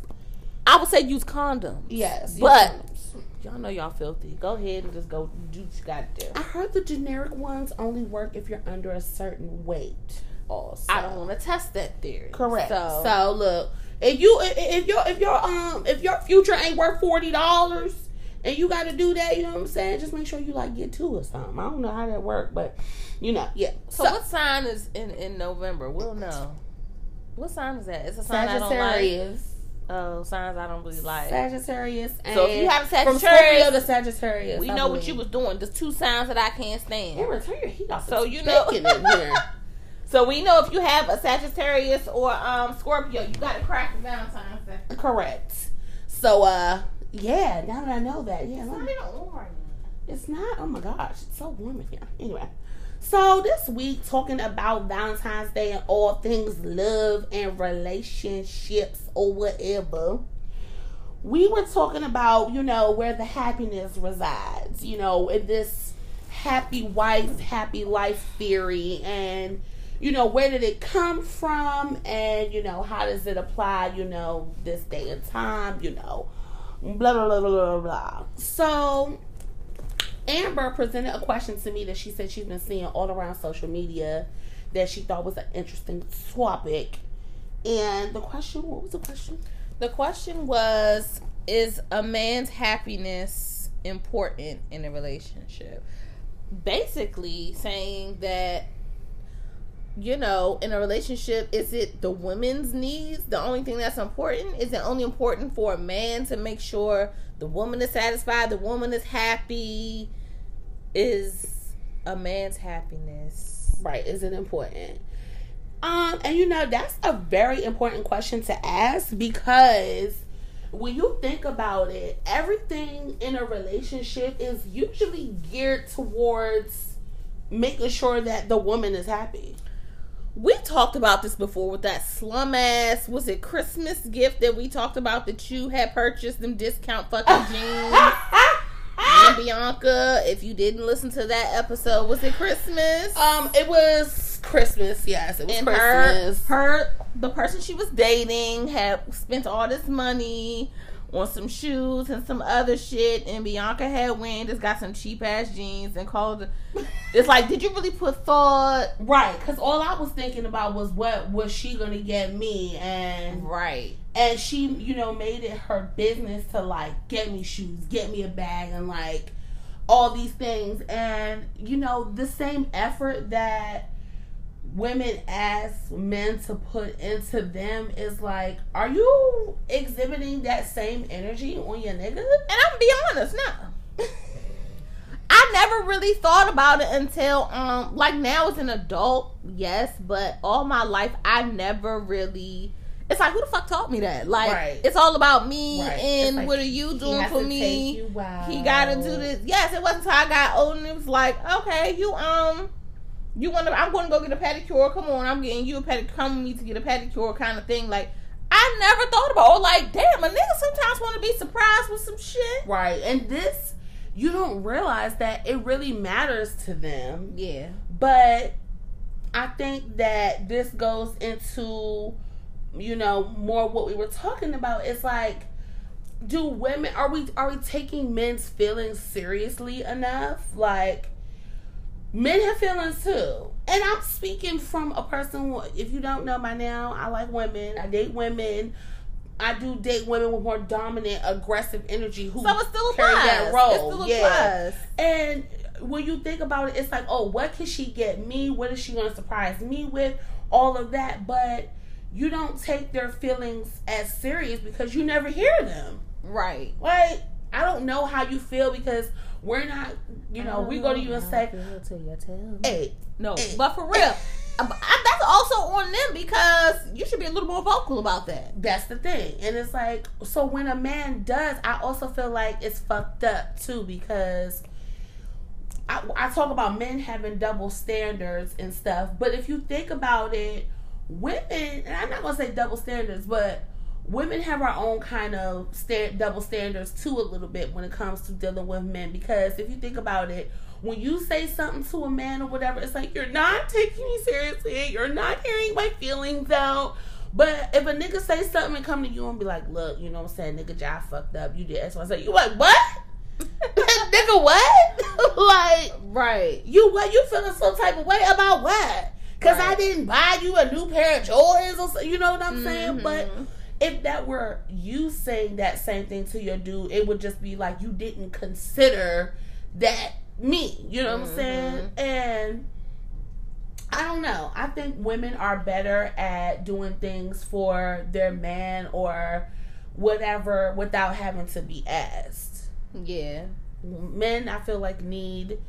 I would say use condoms. Yes, but use y'all know y'all filthy. Go ahead and just go do what you got to do. I heard the generic ones only work if you're under a certain weight. Also, I don't want to test that theory. Correct. So, So, look, if you if- your if your um if your future ain't worth forty dollars and you got to do that, you know what I'm saying? Just make sure you like get two or something. I don't know how that work, but you know, yeah. so, what sign is in in November? We'll know. What sign is that? It's a sign I don't like. Sagittarius, Oh, signs I don't really like. Sagittarius. And So if you have from Sagittarius, Scorpio to Sagittarius, we I know what you was doing. There's two signs that I can't stand. Aaron, turn your heat. So you know- in here. So we know if you have a Sagittarius or um Scorpio, you got to crack the Valentine's Day. Correct. So, uh, yeah. Now that I know that, yeah. It's not me- even orange. It's not. Oh my gosh, it's so warm in here. Anyway, so this week talking about Valentine's Day and all things love and relationships or whatever. We were talking about, you know, where the happiness resides, you know, in this happy wife, happy life theory and you know, where did it come from and you know, how does it apply, you know, this day and time, you know, blah blah blah blah blah. So Amber presented a question to me that she said she's been seeing all around social media that she thought was an interesting topic. And the question, what was the question? The question was Is a man's happiness important in a relationship? Basically, saying that, you know, in a relationship, is it the woman's needs the only thing that's important? Is it only important for a man to make sure the woman is satisfied, the woman is happy? Is a man's happiness Right, is it important? Um, and you know, that's a very important question to ask because when you think about it, everything in a relationship is usually geared towards making sure that the woman is happy. We talked about this before with that slum ass. Was it Christmas gift that we talked about that you had purchased them discount fucking jeans? Bianca, if you didn't listen to that episode, was it Christmas? Um, it was Christmas. Yes, it was and Christmas. her, the person she was dating had spent all this money on some shoes and some other shit, and Bianca had went just got some cheap ass jeans and called. it- It's like, did you really put thought? right, because all I was thinking about was what was she gonna get me, and Right. And she, you know, made it her business to like get me shoes, get me a bag, and like all these things, and you know, the same effort that women ask men to put into them is like, are you exhibiting that same energy on your nigga? And I'm gonna be honest now. I never really thought about it until um like now as an adult, yes, but all my life I never really it's like who the fuck taught me that? Like Right. it's all about me Right. and like, what are you doing for me? take you out. He gotta do this. Yes, it wasn't until I got old and it was like, okay, you um you wanna I'm gonna go get a pedicure, come on, I'm getting you a pedicure, come with me to get a pedicure kind of thing. Like I never thought about or like, damn, a nigga sometimes wanna be surprised with some shit. Right. And this, you don't realize that it really matters to them. Yeah. But I think that this goes into, you know, more what we were talking about. It's like, do women are we are we taking men's feelings seriously enough? Like men have feelings too. And I'm speaking from a person who, if you don't know by now, I like women. I date women. I do date women with more dominant, aggressive energy who So it still carry applies. that role. It still yeah. applies. And when you think about it, it's like, oh, what can she get me? What is she going to surprise me with? All of that. But you don't take their feelings as serious because you never hear them. Right. Like, I don't know how you feel because we're not, you know, we go to you and say, hey, No, Eh. but for real, I- I- that's also on them because you should be a little more vocal about that. that's the thing. And it's like, so when a man does, I also feel like it's fucked up too because I, I talk about men having double standards and stuff. But if you think about it, women, and I'm not going to say double standards, but women have our own kind of stand, double standards too a little bit when it comes to dealing with men. Because if you think about it, when you say something to a man or whatever, it's like you're not taking me seriously. You're not hearing my feelings out. But if a nigga say something and come to you and be like, look, you know what I'm saying, nigga, I fucked up. You did X, Y, Z. You like, what? nigga, what? like, right. you what? You feeling some type of way about what? Because I didn't buy you a new pair of Jordans or so, you know what I'm saying? Mhm. But if that were you saying that same thing to your dude, it would just be like you didn't consider that me. You know what I'm saying? And I don't know. I think women are better at doing things for their man or whatever without having to be asked. Yeah. Men, I feel like need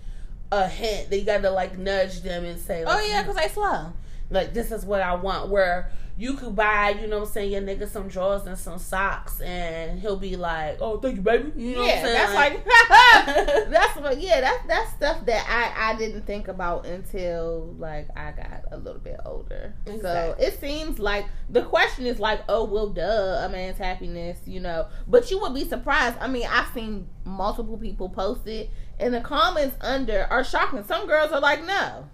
a hint. They got to like nudge them and say, Oh like, yeah, because they slow. like this is what I want. Where you could buy, you know what I'm saying, your nigga some drawers and some socks, and he'll be like, "Oh, thank you, baby." You know yeah, what I'm that's saying? like that's what. Yeah, that's that's stuff that I I didn't think about until like I got a little bit older. So it seems like the question is like, oh well, duh, a man's happiness, you know. But you would be surprised. I mean, I've seen multiple people post it, and the comments under are shocking. Some girls are like, no.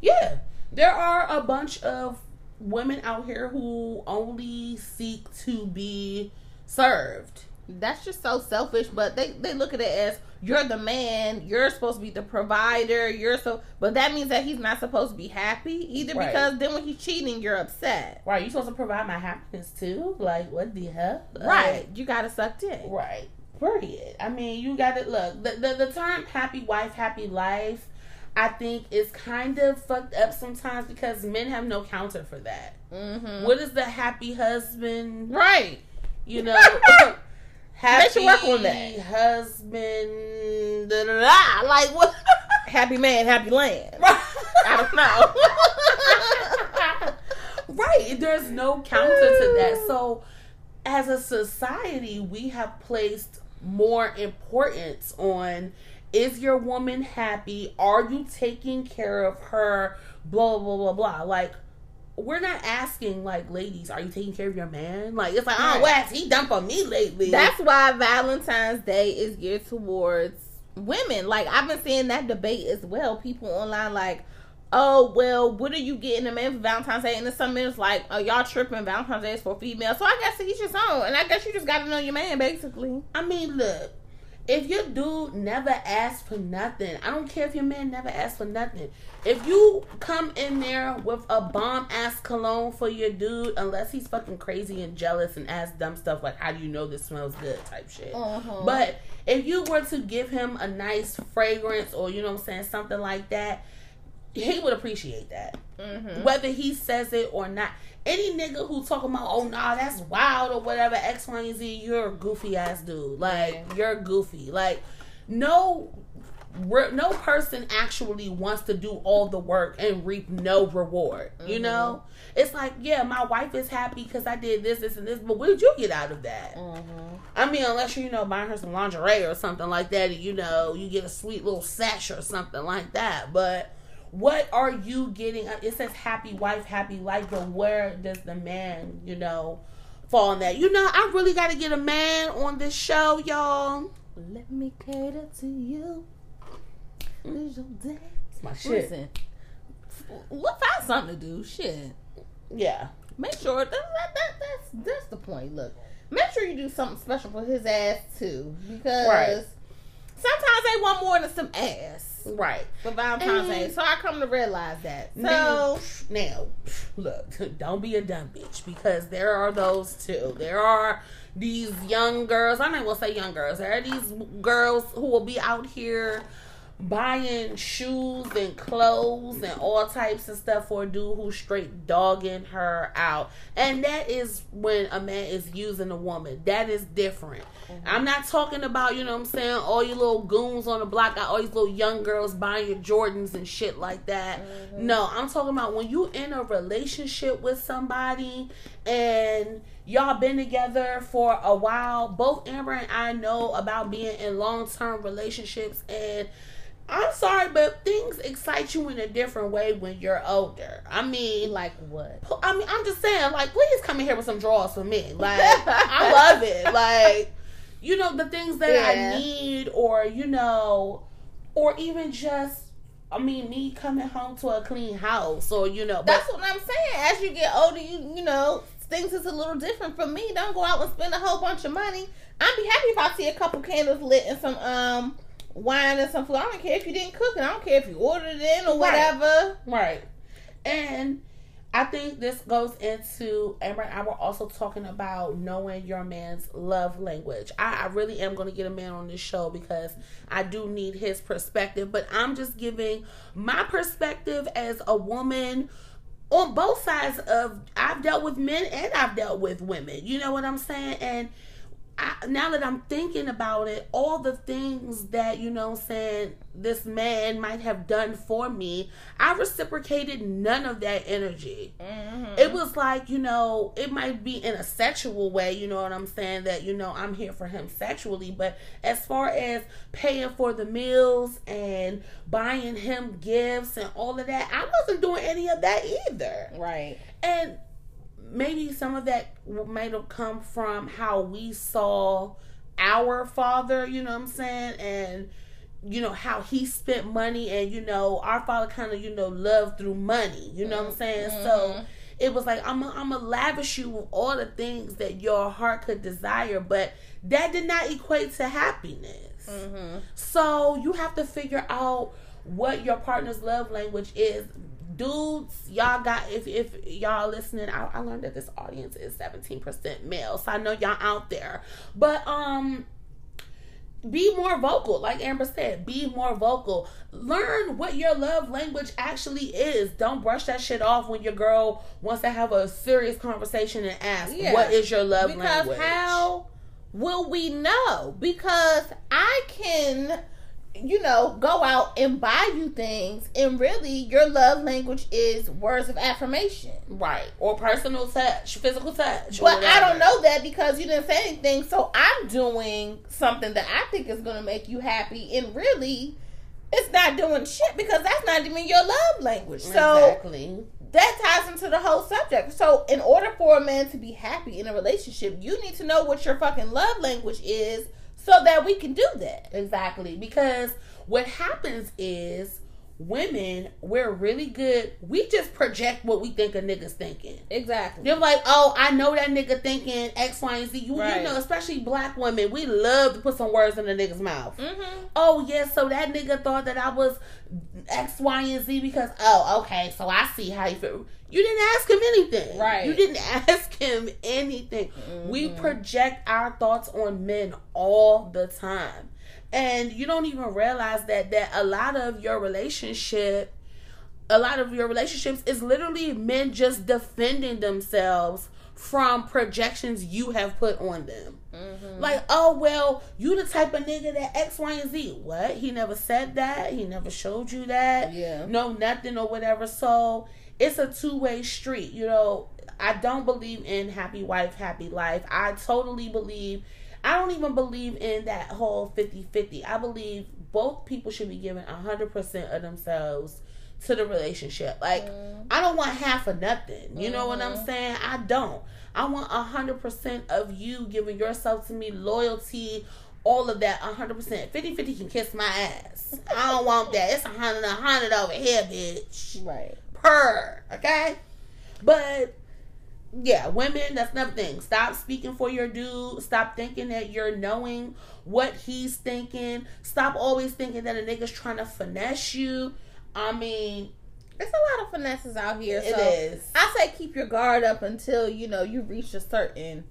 yeah, there are a bunch of women out here who only seek to be served. That's just so selfish, but they, they look at it as you're the man, you're supposed to be the provider, you're so but that means that he's not supposed to be happy either Right. because then when he's cheating you're upset. Right? you're supposed to provide my happiness too? Like what the hell? Like, Right. You gotta suck dick. Right. Period. I mean, you got it. look. The, the the term "happy wife, happy life," I think is kind of fucked up sometimes because men have no counter for that. Mm-hmm. What is the happy husband? Right. You know, happy should work on that. husband. Da, da, da. Like what? Happy man, happy land. Right. I don't know. right. There's no counter to that. So, as a society, we have placed more importance on is your woman happy? Are you taking care of her? Blah, blah, blah, blah. Like, we're not asking, like, ladies, are you taking care of your man? Like, it's like, oh, Right. has he done for me lately? That's why Valentine's Day is geared towards women. Like I've been seeing that debate as well. People online like, oh well, what are you getting a man for Valentine's Day? And then some men is like, oh y'all tripping. Valentine's Day is for females. So I guess each his own. And I guess you just got to know your man basically. I mean, look, if your dude never asked for nothing, I don't care if your man never asked for nothing. If you come in there with a bomb ass cologne for your dude, unless he's fucking crazy and jealous and asks dumb stuff like, how do you know this smells good type shit. Uh-huh. But if you were to give him a nice fragrance or, you know what I'm saying, something like that, he would appreciate that Mm-hmm. whether he says it or not. Any nigga who talking about, oh nah, that's wild or whatever, X, Y, and Z, you're a goofy ass dude. Like you're goofy. Like no, no person actually wants to do all the work and reap no reward. You know, it's like yeah, my wife is happy because I did this, this, and this, but what did you get out of that? Mm-hmm. I mean, unless you know buying her some lingerie or something like that, and you know you get a sweet little sash or something like that. But what are you getting? It says happy wife, happy life, but where does the man, you know, fall in that? You know, I really got to get a man on this show, y'all. Let me cater to you. Is your day? It's my shit. Listen, look, find something to do. Shit. Yeah, Make sure that, that, that that's that's the point. Look, make sure you do something special for his ass too, because Right. sometimes they want more than some ass right. for Valentine's Day. So I come to realize that. So Now, now, look, don't be a dumb bitch because there are those too. There are these young girls. I'm not gonna say young girls. There are these girls who will be out here buying shoes and clothes and all types of stuff for a dude who's straight dogging her out. And that is when a man is using a woman. That is different. Mm-hmm. I'm not talking about, you know what I'm saying, all you little goons on the block, all these little young girls buying your Jordans and shit like that. Mm-hmm. No, I'm talking about when you in a relationship with somebody and y'all been together for a while. Both Amber and I know about being in long term relationships and I'm sorry, but things excite you in a different way when you're older. I mean, like what? I mean, I'm just saying, like, please come in here with some drawers for me. Like, I love it. Like, you know, the things that Yeah. I need, or, you know, or even just, I mean, me coming home to a clean house, or, you know, That's what I'm saying. As you get older, you you know things is a little different for me. Don't go out and spend a whole bunch of money. I'd be happy if I see a couple candles lit and some um wine and some food. I don't care if you didn't cook it. I don't care if you ordered it in or Right. whatever. Right. And I think this goes into Amber and I were also talking about knowing your man's love language. I, I really am going to get a man on this show because I do need his perspective, but I'm just giving my perspective as a woman on both sides of I've dealt with men and I've dealt with women. You know what I'm saying? And I, now that I'm thinking about it, all the things that, you know saying, this man might have done for me, I reciprocated none of that energy. Mm-hmm. It was like, you know, it might be in a sexual way, you know what I'm saying, that, you know, I'm here for him sexually. But as far as paying for the meals and buying him gifts and all of that, I wasn't doing any of that either. Right. And maybe some of that might have come from how we saw our father, you know what I'm saying? And, you know, how he spent money and, you know, our father kind of, you know, loved through money, you know what I'm saying? Mm-hmm. So it was like, I'm going to lavish you with all the things that your heart could desire, but that did not equate to happiness. Mm-hmm. So you have to figure out what your partner's love language is. Dudes, y'all got if if y'all listening, I, I learned that this audience is seventeen percent male, so I know y'all out there. But um, be more vocal, like Amber said. Be more vocal. Learn what your love language actually is. Don't brush that shit off when your girl wants to have a serious conversation and ask, Yeah. "What is your love Because language?" how will we know? Because I can, you know, go out and buy you things, and really your love language is words of affirmation. right or personal touch, physical touch. But I don't know that because you didn't say anything, so I'm doing something that I think is going to make you happy, and really, it's not doing shit because that's not even your love language. So exactly. that ties into the whole subject. So, in order for a man to be happy in a relationship, you need to know what your fucking love language is so that we can do that. Exactly. Because what happens is women, we're really good. We just project what we think a nigga's thinking. Exactly. They're like, oh, I know that nigga thinking X, Y, and Z. You, Right. you know, especially black women, we love to put some words in the nigga's mouth. Mm-hmm. Oh, yeah, so that nigga thought that I was X, Y, and Z because, oh, okay, so I see how you feel. You didn't ask him anything. Right. You didn't ask him anything. We project our thoughts on men all the time. And you don't even realize that that a lot of your relationship a lot of your relationships is literally men just defending themselves from projections you have put on them. Mm-hmm. Like, oh well, you the type of nigga that X, Y, and Z. What? He never said that. He never showed you that. Yeah. No, nothing or whatever. So it's a two way street. You know, I don't believe in happy wife, happy life. I totally believe. I don't even believe in that whole 50-50. I believe both people should be given 100% of themselves to the relationship. Like, mm-hmm. I don't want half of nothing. You know what I'm mm-hmm. saying? I don't. I want 100% of you giving yourself to me, loyalty, all of that 100%. 50-50 can kiss my ass. I don't want that. It's 100 100 over here, bitch. Right. Per. Okay? But yeah, women, that's another thing. Stop speaking for your dude. Stop thinking that you're knowing what he's thinking. Stop always thinking that a nigga's trying to finesse you. I mean, There's a lot of finesses out here. it so is. I say keep your guard up until you know you reach a certain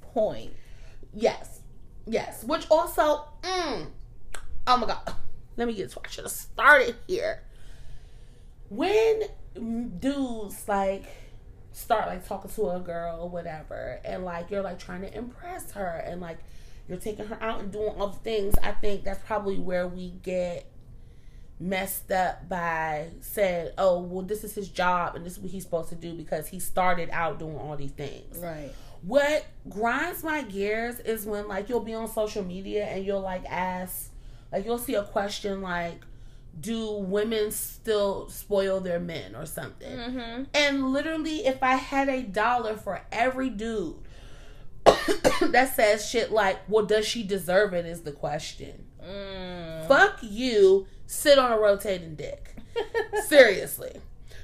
point. Yes. Yes. Which also, mm, oh my God. Let me get to I should have started here. When dudes like start like talking to a girl or whatever, and like you're like trying to impress her and like you're taking her out and doing all the things, I think that's probably where we get messed up by saying, oh, well, this is his job and this is what he's supposed to do because he started out doing all these things Right. what grinds my gears is when like you'll be on social media and you'll like ask like you'll see a question like do women still spoil their men or something Mm-hmm. and literally if i had a dollar for every dude that says shit like well does she deserve it is the question Mm. fuck you sit on a rotating dick seriously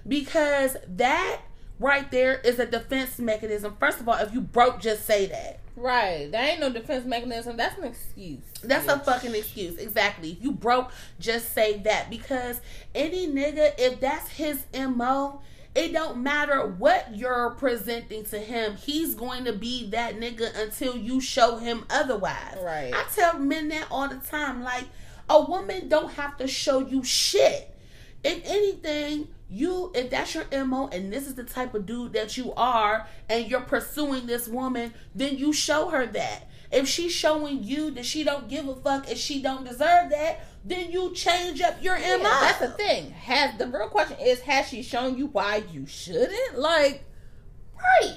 because that right there is a defense mechanism. First of all, if you broke, just say that. Right. There ain't no defense mechanism. That's an excuse. That's a fucking excuse. Exactly. If you broke, just say that. Because any nigga, if that's his MO, it don't matter what you're presenting to him. He's going to be that nigga until you show him otherwise. Right. I tell men that all the time. Like, a woman don't have to show you shit. If anything, you if that's your MO and this is the type of dude that you are and you're pursuing this woman, then you show her that. If she's showing you that she don't give a fuck and she don't deserve that, then you change up your Yeah, MO. that's the thing. Has the real question is has she shown you why you shouldn't? Like right.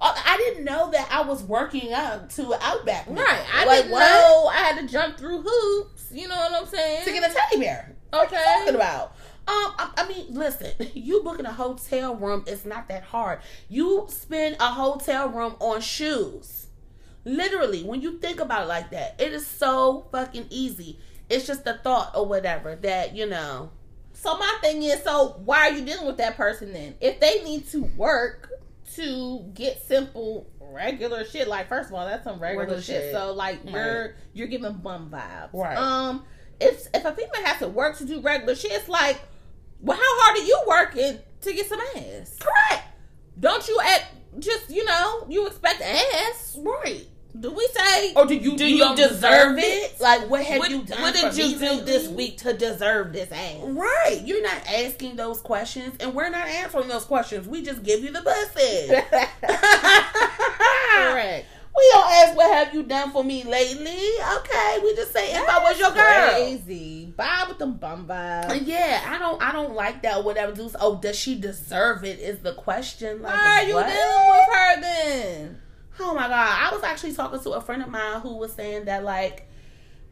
Uh, I didn't know that I was working up to Outback. Right. I Like, didn't what? know I had to jump through hoops. You know what I'm saying? to get a teddy bear. What you Okay. talking about? Um, I, I mean, listen, you booking a hotel room is not that hard. You spend a hotel room on shoes. Literally, when you think about it like that, it is so fucking easy. It's just a thought or whatever that, you know. So my thing is, so why are you dealing with that person then? If they need to work to get simple regular shit, like first of all, that's some regular, Regular shit. shit. So like Right. you're you're giving bum vibes. Right. Um if if a female has to work to do regular shit, it's like, well, how hard are you working to get some ass? Correct. Don't you at just you know you expect ass? Right. Do we say? Or do you Do you, you deserve deserve it? it? Like what have what, you done? what did you do this week to deserve this ass? Right. You're not asking those questions, and we're not answering those questions. We just give you the pussy. Correct. We don't ask what have you done for me lately. Okay, we just say if I was your girl. Crazy. Bye with them bum vibes. Yeah, I don't I don't like that or whatever. Dudes, oh, does she deserve it? Is the question. Like, Why are you what? dealing with her then? Oh my god! I was actually talking to a friend of mine who was saying that like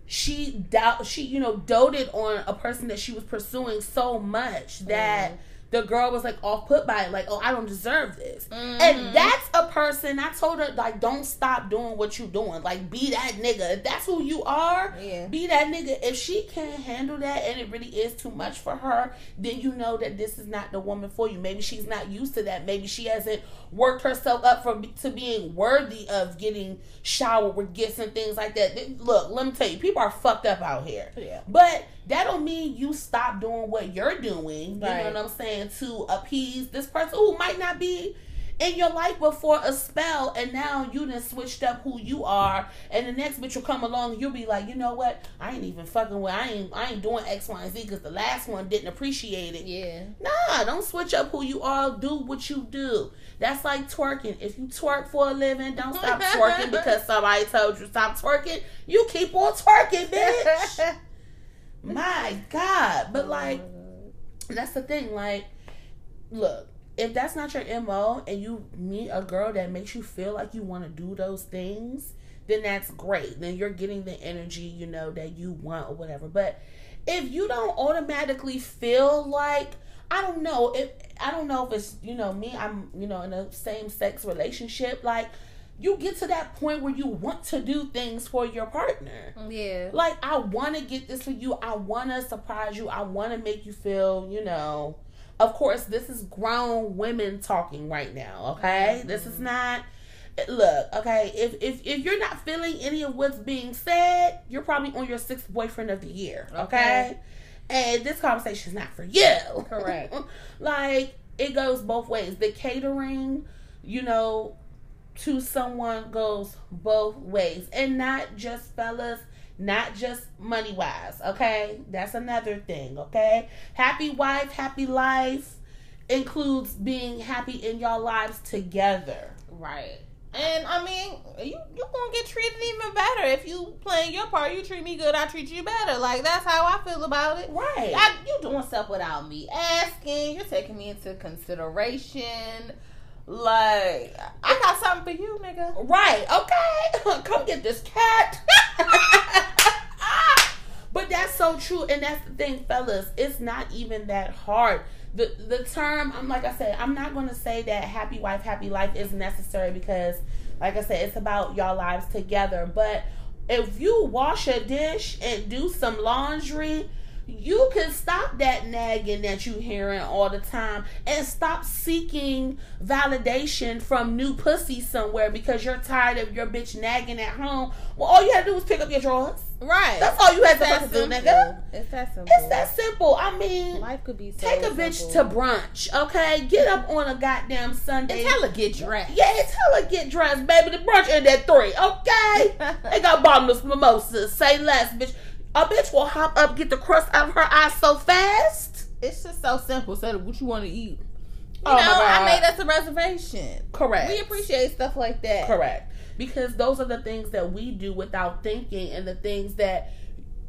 she doubt she you know doted on a person that she was pursuing so much that mm. The girl was like off put by it, like oh I don't deserve this, mm-hmm. and that's a person. I told her like don't stop doing what you're doing, like be that nigga. If that's who you are, Yeah. be that nigga. If she can't handle that and it really is too much for her, then you know that this is not the woman for you. Maybe she's not used to that. Maybe she hasn't worked herself up from to being worthy of getting showered with gifts and things like that. Look, let me tell you, people are fucked up out here. Yeah. But that don't mean you stop doing what you're doing. You Right. know what I'm saying? To appease this person who might not be in your life before a spell, and now you done switched up who you are, and the next bitch will come along, and you'll be like, you know what? I ain't even fucking with. I ain't. I ain't doing X, Y, and Z because the last one didn't appreciate it. Yeah. Nah, don't switch up who you are. Do what you do. That's like twerking. If you twerk for a living, don't stop twerking because somebody told you stop twerking. You keep on twerking, bitch. My God. But like, that's the thing. Like, look, if that's not your MO and you meet a girl that makes you feel like you want to do those things, then that's great. Then you're getting the energy, you know, that you want or whatever. But if you don't automatically feel like I don't know if I don't know if it's you know me I'm you know in a same sex relationship like you get to that point where you want to do things for your partner Yeah. like I want to get this for you. I want to surprise you. I want to make you feel, you know. Of course, this is grown women talking right now. Okay, mm-hmm. this is not. Look, okay. If if if you're not feeling any of what's being said, you're probably on your sixth boyfriend of the year. Okay, Okay. and this conversation is not for you. Correct. like it goes both ways. The catering, you know, to someone goes both ways and not just fellas not just money wise okay that's another thing okay happy wife happy life includes being happy in your lives together Right. And I mean, you you gonna get treated even better if you playing your part. You treat me good, I treat you better. Like that's how I feel about it. right I, you doing stuff without me asking. You're taking me into consideration. Like I got something for you, nigga. Right, okay. Come get this cat. but that's so true, and that's the thing, fellas. It's not even that hard. The the term, I'm like I said, I'm not gonna say that happy wife, happy life is necessary because like I said, it's about y'all lives together. But if you wash a dish and do some laundry, you can stop that nagging that you hearing all the time and stop seeking validation from new pussy somewhere because you're tired of your bitch nagging at home. Well, all you had to do was pick up your drawers. Right. That's all you had It's to do, nigga. It's that simple. It's that simple. I mean, Life could be so take a bitch simple. to brunch, okay? Get up on a goddamn Sunday. Tell her get dressed. Yeah, it's hella get dressed, baby. The brunch ended at three, okay? they got bottomless mimosas. Say less, bitch. A bitch will hop up, get the crust out of her eyes so fast. It's just so simple. Say what you want to eat. You Oh my know, I made us a reservation. Correct. We appreciate stuff like that. Correct. Because those are the things that we do without thinking and the things that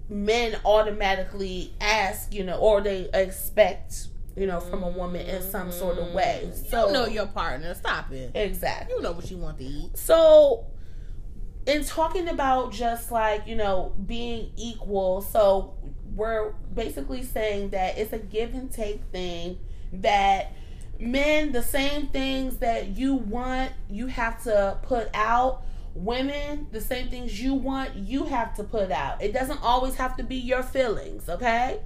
men automatically ask, you know, or they expect, you know, from a woman in some sort of way. So You know your partner. Stop it. Exactly. You know what you want to eat. So, in talking about just like, you know, being equal, so we're basically saying that it's a give and take thing that men, the same things that you want, you have to put out. Women, the same things you want, you have to put out. It doesn't always have to be your feelings, okay?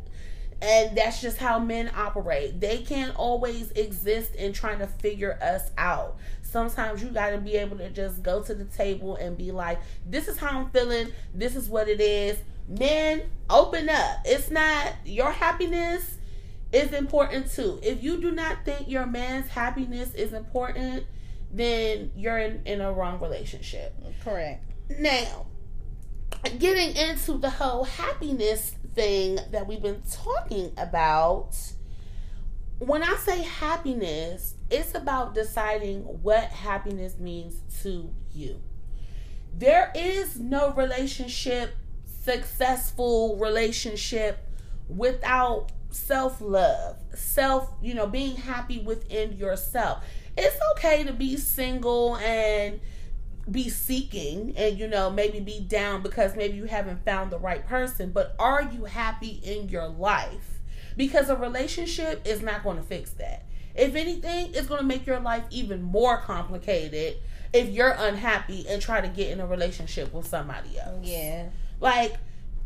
And that's just how men operate. They can't always exist in trying to figure us out. Sometimes you got to be able to just go to the table and be like, this is how I'm feeling. This is what it is. Men, open up. It's not your happiness is important too. If you do not think your man's happiness is important, then you're in, in a wrong relationship. Correct. Now, getting into the whole happiness thing that we've been talking about, when I say happiness, it's about deciding what happiness means to you. There is no relationship, successful relationship, without self love, self, you know, being happy within yourself. It's okay to be single and be seeking and you know maybe be down because maybe you haven't found the right person but are you happy in your life because a relationship is not going to fix that if anything it's going to make your life even more complicated if you're unhappy and try to get in a relationship with somebody else. Yeah. like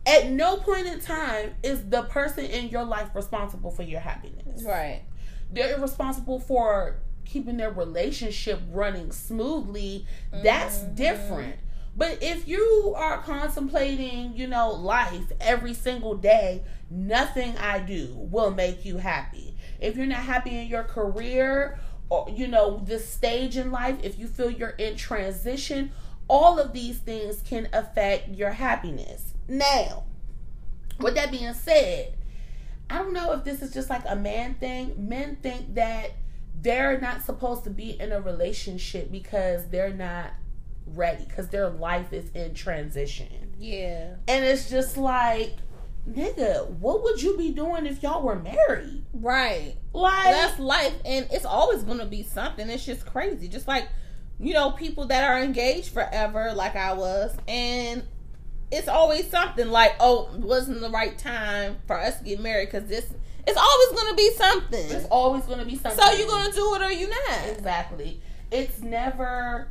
at no point in time is the person in your life responsible for your happiness. Right. they're responsible for keeping their relationship running smoothly. That's mm-hmm. different. But if you are contemplating you know life every single day nothing i do will make you happy if you're not happy in your career or you know this stage in life if you feel you're in transition all of these things can affect your happiness now with that being said I don't know if this is just like a man thing. Men think that they're not supposed to be in a relationship because they're not ready, because their life is in transition. Yeah. And it's just like, nigga, what would you be doing if y'all were married? Right. Like, That's life, and it's always going to be something. It's just crazy. Just like, you know, people that are engaged forever, like I was, and it's always something like, oh, wasn't the right time for us to get married because this. It's always going to be something. it's always going to be something. So you're going to do it or you not. exactly it's never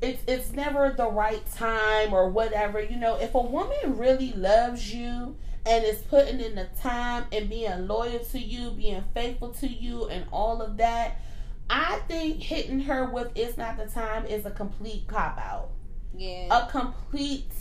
it's it's never the right time or whatever you know if a woman really loves you and is putting in the time and being loyal to you being faithful to you and all of that. I think hitting her with it's not the time is a complete cop out. Yeah. a complete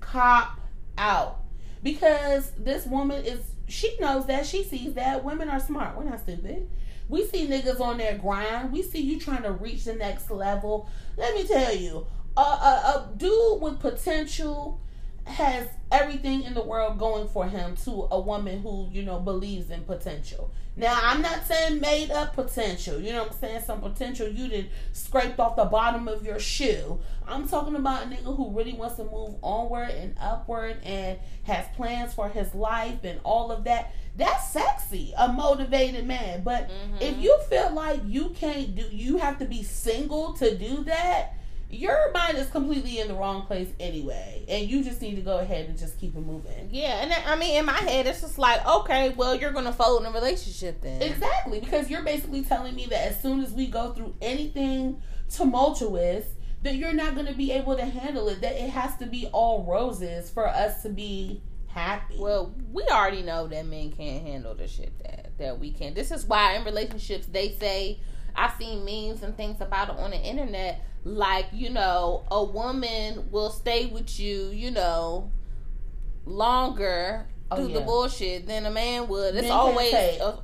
cop out. Because this woman is she knows that she sees that. Women are smart. We're not stupid. We see niggas on their grind. We see you trying to reach the next level. Let me tell you a, a, a dude with potential has everything in the world going for him to a woman who you know believes in potential. Now i'm not saying made up potential. You know what i'm saying? Some potential you did scraped off the bottom of your shoe. I'm talking about a nigga who really wants to move onward and upward and has plans for his life and all of that. That's sexy a motivated man. But if mm-hmm. you feel like you can't do you have to be single to do that your mind is completely in the wrong place anyway, and you just need to go ahead and just keep it moving. Yeah, and I mean, in my head, it's just like, okay, well, you're gonna fold in a relationship then. Exactly, because you're basically telling me that as soon as we go through anything tumultuous, that you're not to be able to handle it. That it has to be all roses for us to be happy. Well, we already know that men can't handle the shit that that we can. This is why in relationships they say I've seen memes and things about it on the internet. Like you know, a woman will stay with you, you know, longer Oh, through the bullshit than a man would. It's Men always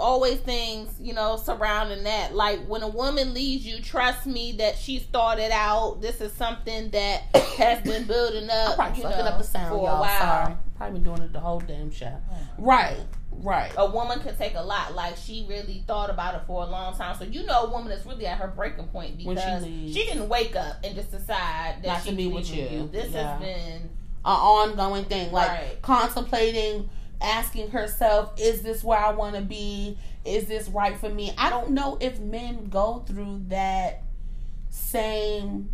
always things you know surrounding that. Like when a woman leaves you, trust me that she's thought it out. This is something that has been building I'm up. probably you fucking know, up the sound, for y'all. a while. Sorry. Probably been doing it the whole damn show. Right, right. a woman can take a lot. Like she really thought about it for a long time. So you know, a woman that's really at her breaking point she because she, leaves. didn't wake up and just decide that Not she to be with leaving you. This Yeah. has been An ongoing thing, like Right. contemplating, asking herself, "Is this where I want to be? Is this right for me?" I don't know if men go through that same.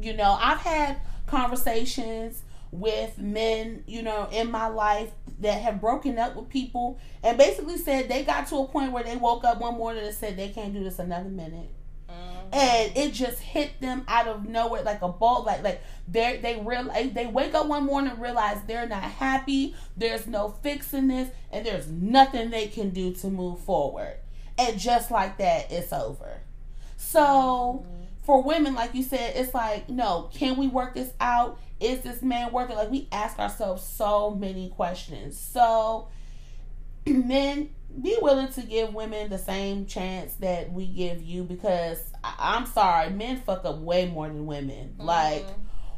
You know, I've had conversations with men, you know, in my life that have broken up with people and basically said they got to a point where they woke up one morning and said they can't do this another minute. Mm-hmm. and it just hit them out of nowhere like a ball like like they they realize they wake up one morning and realize they're not happy there's no fixing this and there's nothing they can do to move forward. And just like that it's over. So mm-hmm. For women like you said it's like no can we work this out is this man working like we ask ourselves so many questions so men be willing to give women the same chance that we give you because I- I'm sorry, men fuck up way more than women. Mm-hmm. Like,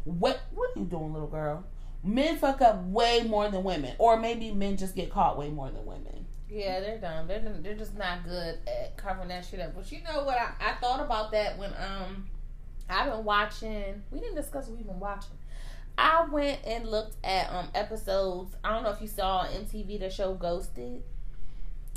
what what are you doing, little girl? Men fuck up way more than women, or maybe men just get caught way more than women. Yeah, they're dumb. They're they're just not good at covering that shit up. But you know what? I, I thought about that when um I've been watching. We didn't discuss what we've been watching. I went and looked at um episodes. I don't know if you saw on MTV the show Ghosted.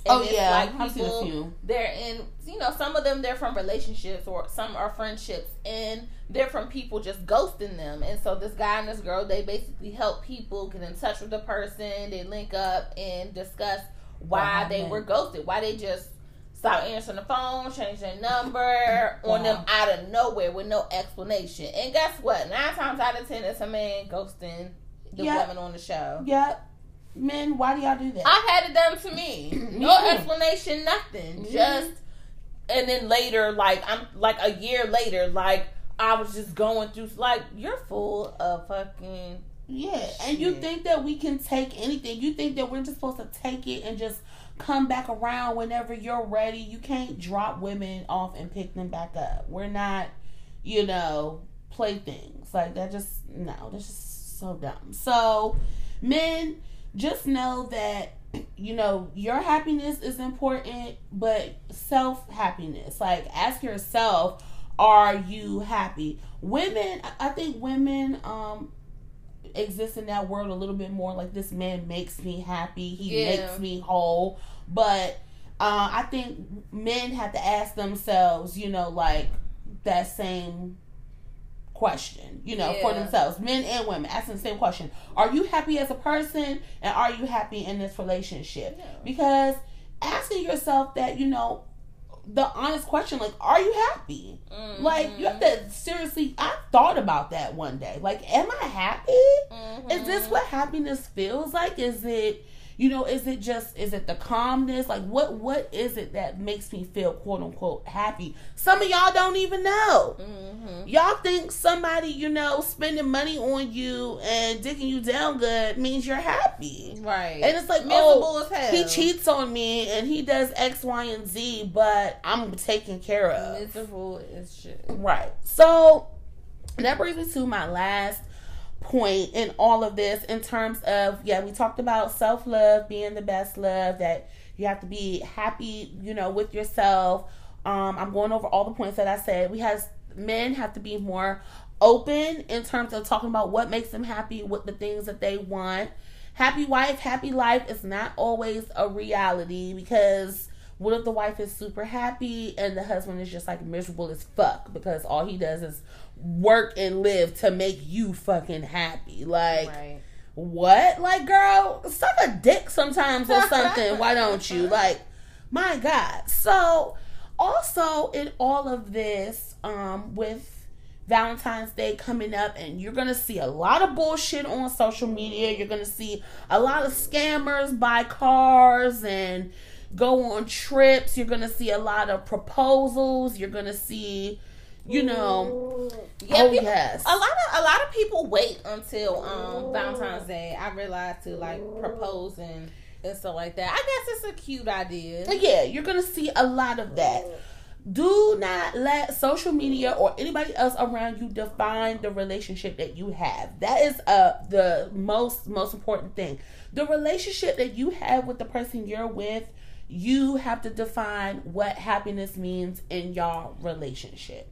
And oh yeah, like I've seen a few. they're in you know some of them they're from relationships or some are friendships and they're from people just ghosting them and so this guy and this girl they basically help people get in touch with the person they link up and discuss why they were ghosted why they just stopped answering the phone change their number on them out of nowhere with no explanation and guess what nine times out of ten it's a man ghosting the Yeah. woman on the show Yep. men, why do y'all do that? I had it done to me. Me No too. explanation, nothing. Mhm. Just and then later, like I'm like a year later, like I was just going through like you're full of fucking Yeah, and you think that we can take anything? You think that we're just supposed to take it and just come back around whenever you're ready? You can't drop women off and pick them back up. We're not, you know, playthings like that. Just no, that's just so dumb. So, men, just know that you know your happiness is important, but self happiness. Like, ask yourself, are you happy? Women, I- I think women, um exist in that world a little bit more. Like this man makes me happy. He Yeah. makes me whole. But uh, i think men have to ask themselves you know like that same question you know for themselves men and women asking the same question. Are you happy as a person? And are you happy in this relationship? Yeah. because asking yourself that you know the honest question like are you happy like you have to seriously. I thought about that one day. Like, am I happy? Mm-hmm. Is this what happiness feels like? Is it, you know, is it just, is it the calmness? Like, what, what is it that makes me feel quote unquote happy? Some of y'all don't even know. Mm-hmm. Y'all think somebody, you know, spending money on you and dicking you down good means you're happy. right? And it's like, miserable oh, as hell. he cheats on me and he does X, Y, and Z, but I'm taken care of. Miserable as shit. Right. So that brings me to my last point in all of this in terms of yeah, we talked about self love being the best love, that you have to be happy, you know, with yourself. Um, I'm going over all the points that I said. We have men have to be more open in terms of talking about what makes them happy, with the things that they want. Happy wife, happy life is not always a reality because what if the wife is super happy and the husband is just like miserable as fuck because all he does is work and live to make you fucking happy? Like, Right. what? Like, girl, suck a dick sometimes or something. Why don't you? Like, my God. So, also in all of this, um, with Valentine's Day coming up, and you're gonna see a lot of bullshit on social media. You're gonna see a lot of scammers buy cars and go on trips. You're gonna see a lot of proposals. You're gonna see, you know, Yeah, oh people- yes, A lot of a lot of people wait until um Valentine's Day. I realize to like propose and and stuff like that. I guess it's a cute idea. But yeah, you're gonna see a lot of that. Do not let social media or anybody else around you define the relationship that you have. That is uh the most most important thing. The relationship that you have with the person you're with, you have to define what happiness means in your relationship.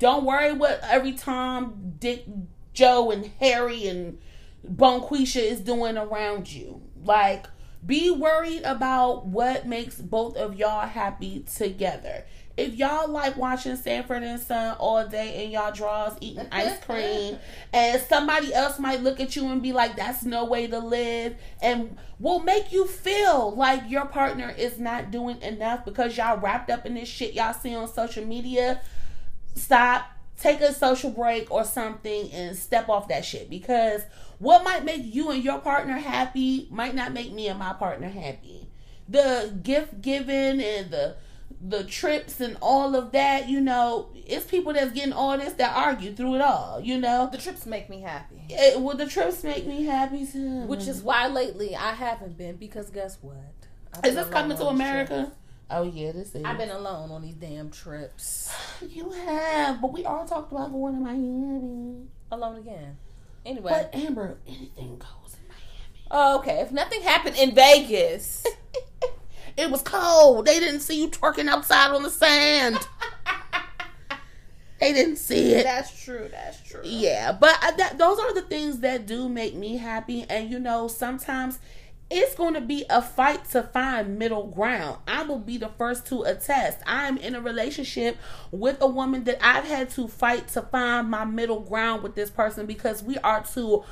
Don't worry what every Tom, Dick, Joe, and Harry and Bonquisha is doing around you. Like, be worried about what makes both of y'all happy together. If y'all like watching Sanford and Son all day in y'all drawers eating ice cream, and somebody else might look at you and be like, "That's no way to live," and will make you feel like your partner is not doing enough because y'all wrapped up in this shit y'all see on social media stop, take a social break or something, and step off that shit. Because what might make you and your partner happy might not make me and my partner happy. The gift giving and the the trips and all of that, you know, it's people that's getting all this that argue through it all, you know. The trips make me happy. It, well, the trips make me happy too. Which is why lately I haven't been because guess what? I've is this coming to America? trips. Oh yeah, this is. I've been alone on these damn trips. You have, but we all talked about going to Miami. Alone again. Anyway. But Amber, anything goes in Miami. Oh, okay. If nothing happened in Vegas. It was cold. They didn't see you twerking outside on the sand. they didn't see it. That's true. That's true. Yeah, but I, that, those are the things that do make me happy. And you know, sometimes it's going to be a fight to find middle ground. I will be the first to attest. I'm in a relationship with a woman that I've had to fight to find my middle ground with this person because we are two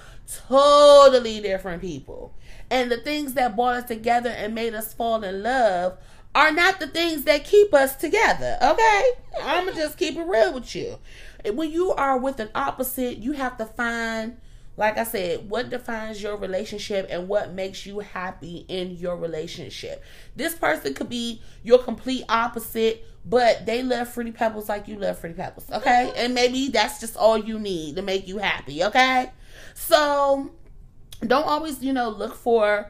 totally different people. And the things that brought us together and made us fall in love are not the things that keep us together, okay? I'm gonna just keep it real with you. When you are with an opposite, you have to find, like I said, what defines your relationship and what makes you happy in your relationship. This person could be your complete opposite, but they love fruity pebbles like you love fruity pebbles, okay? Mm-hmm. And maybe that's just all you need to make you happy, okay? So don't always, you know, look for,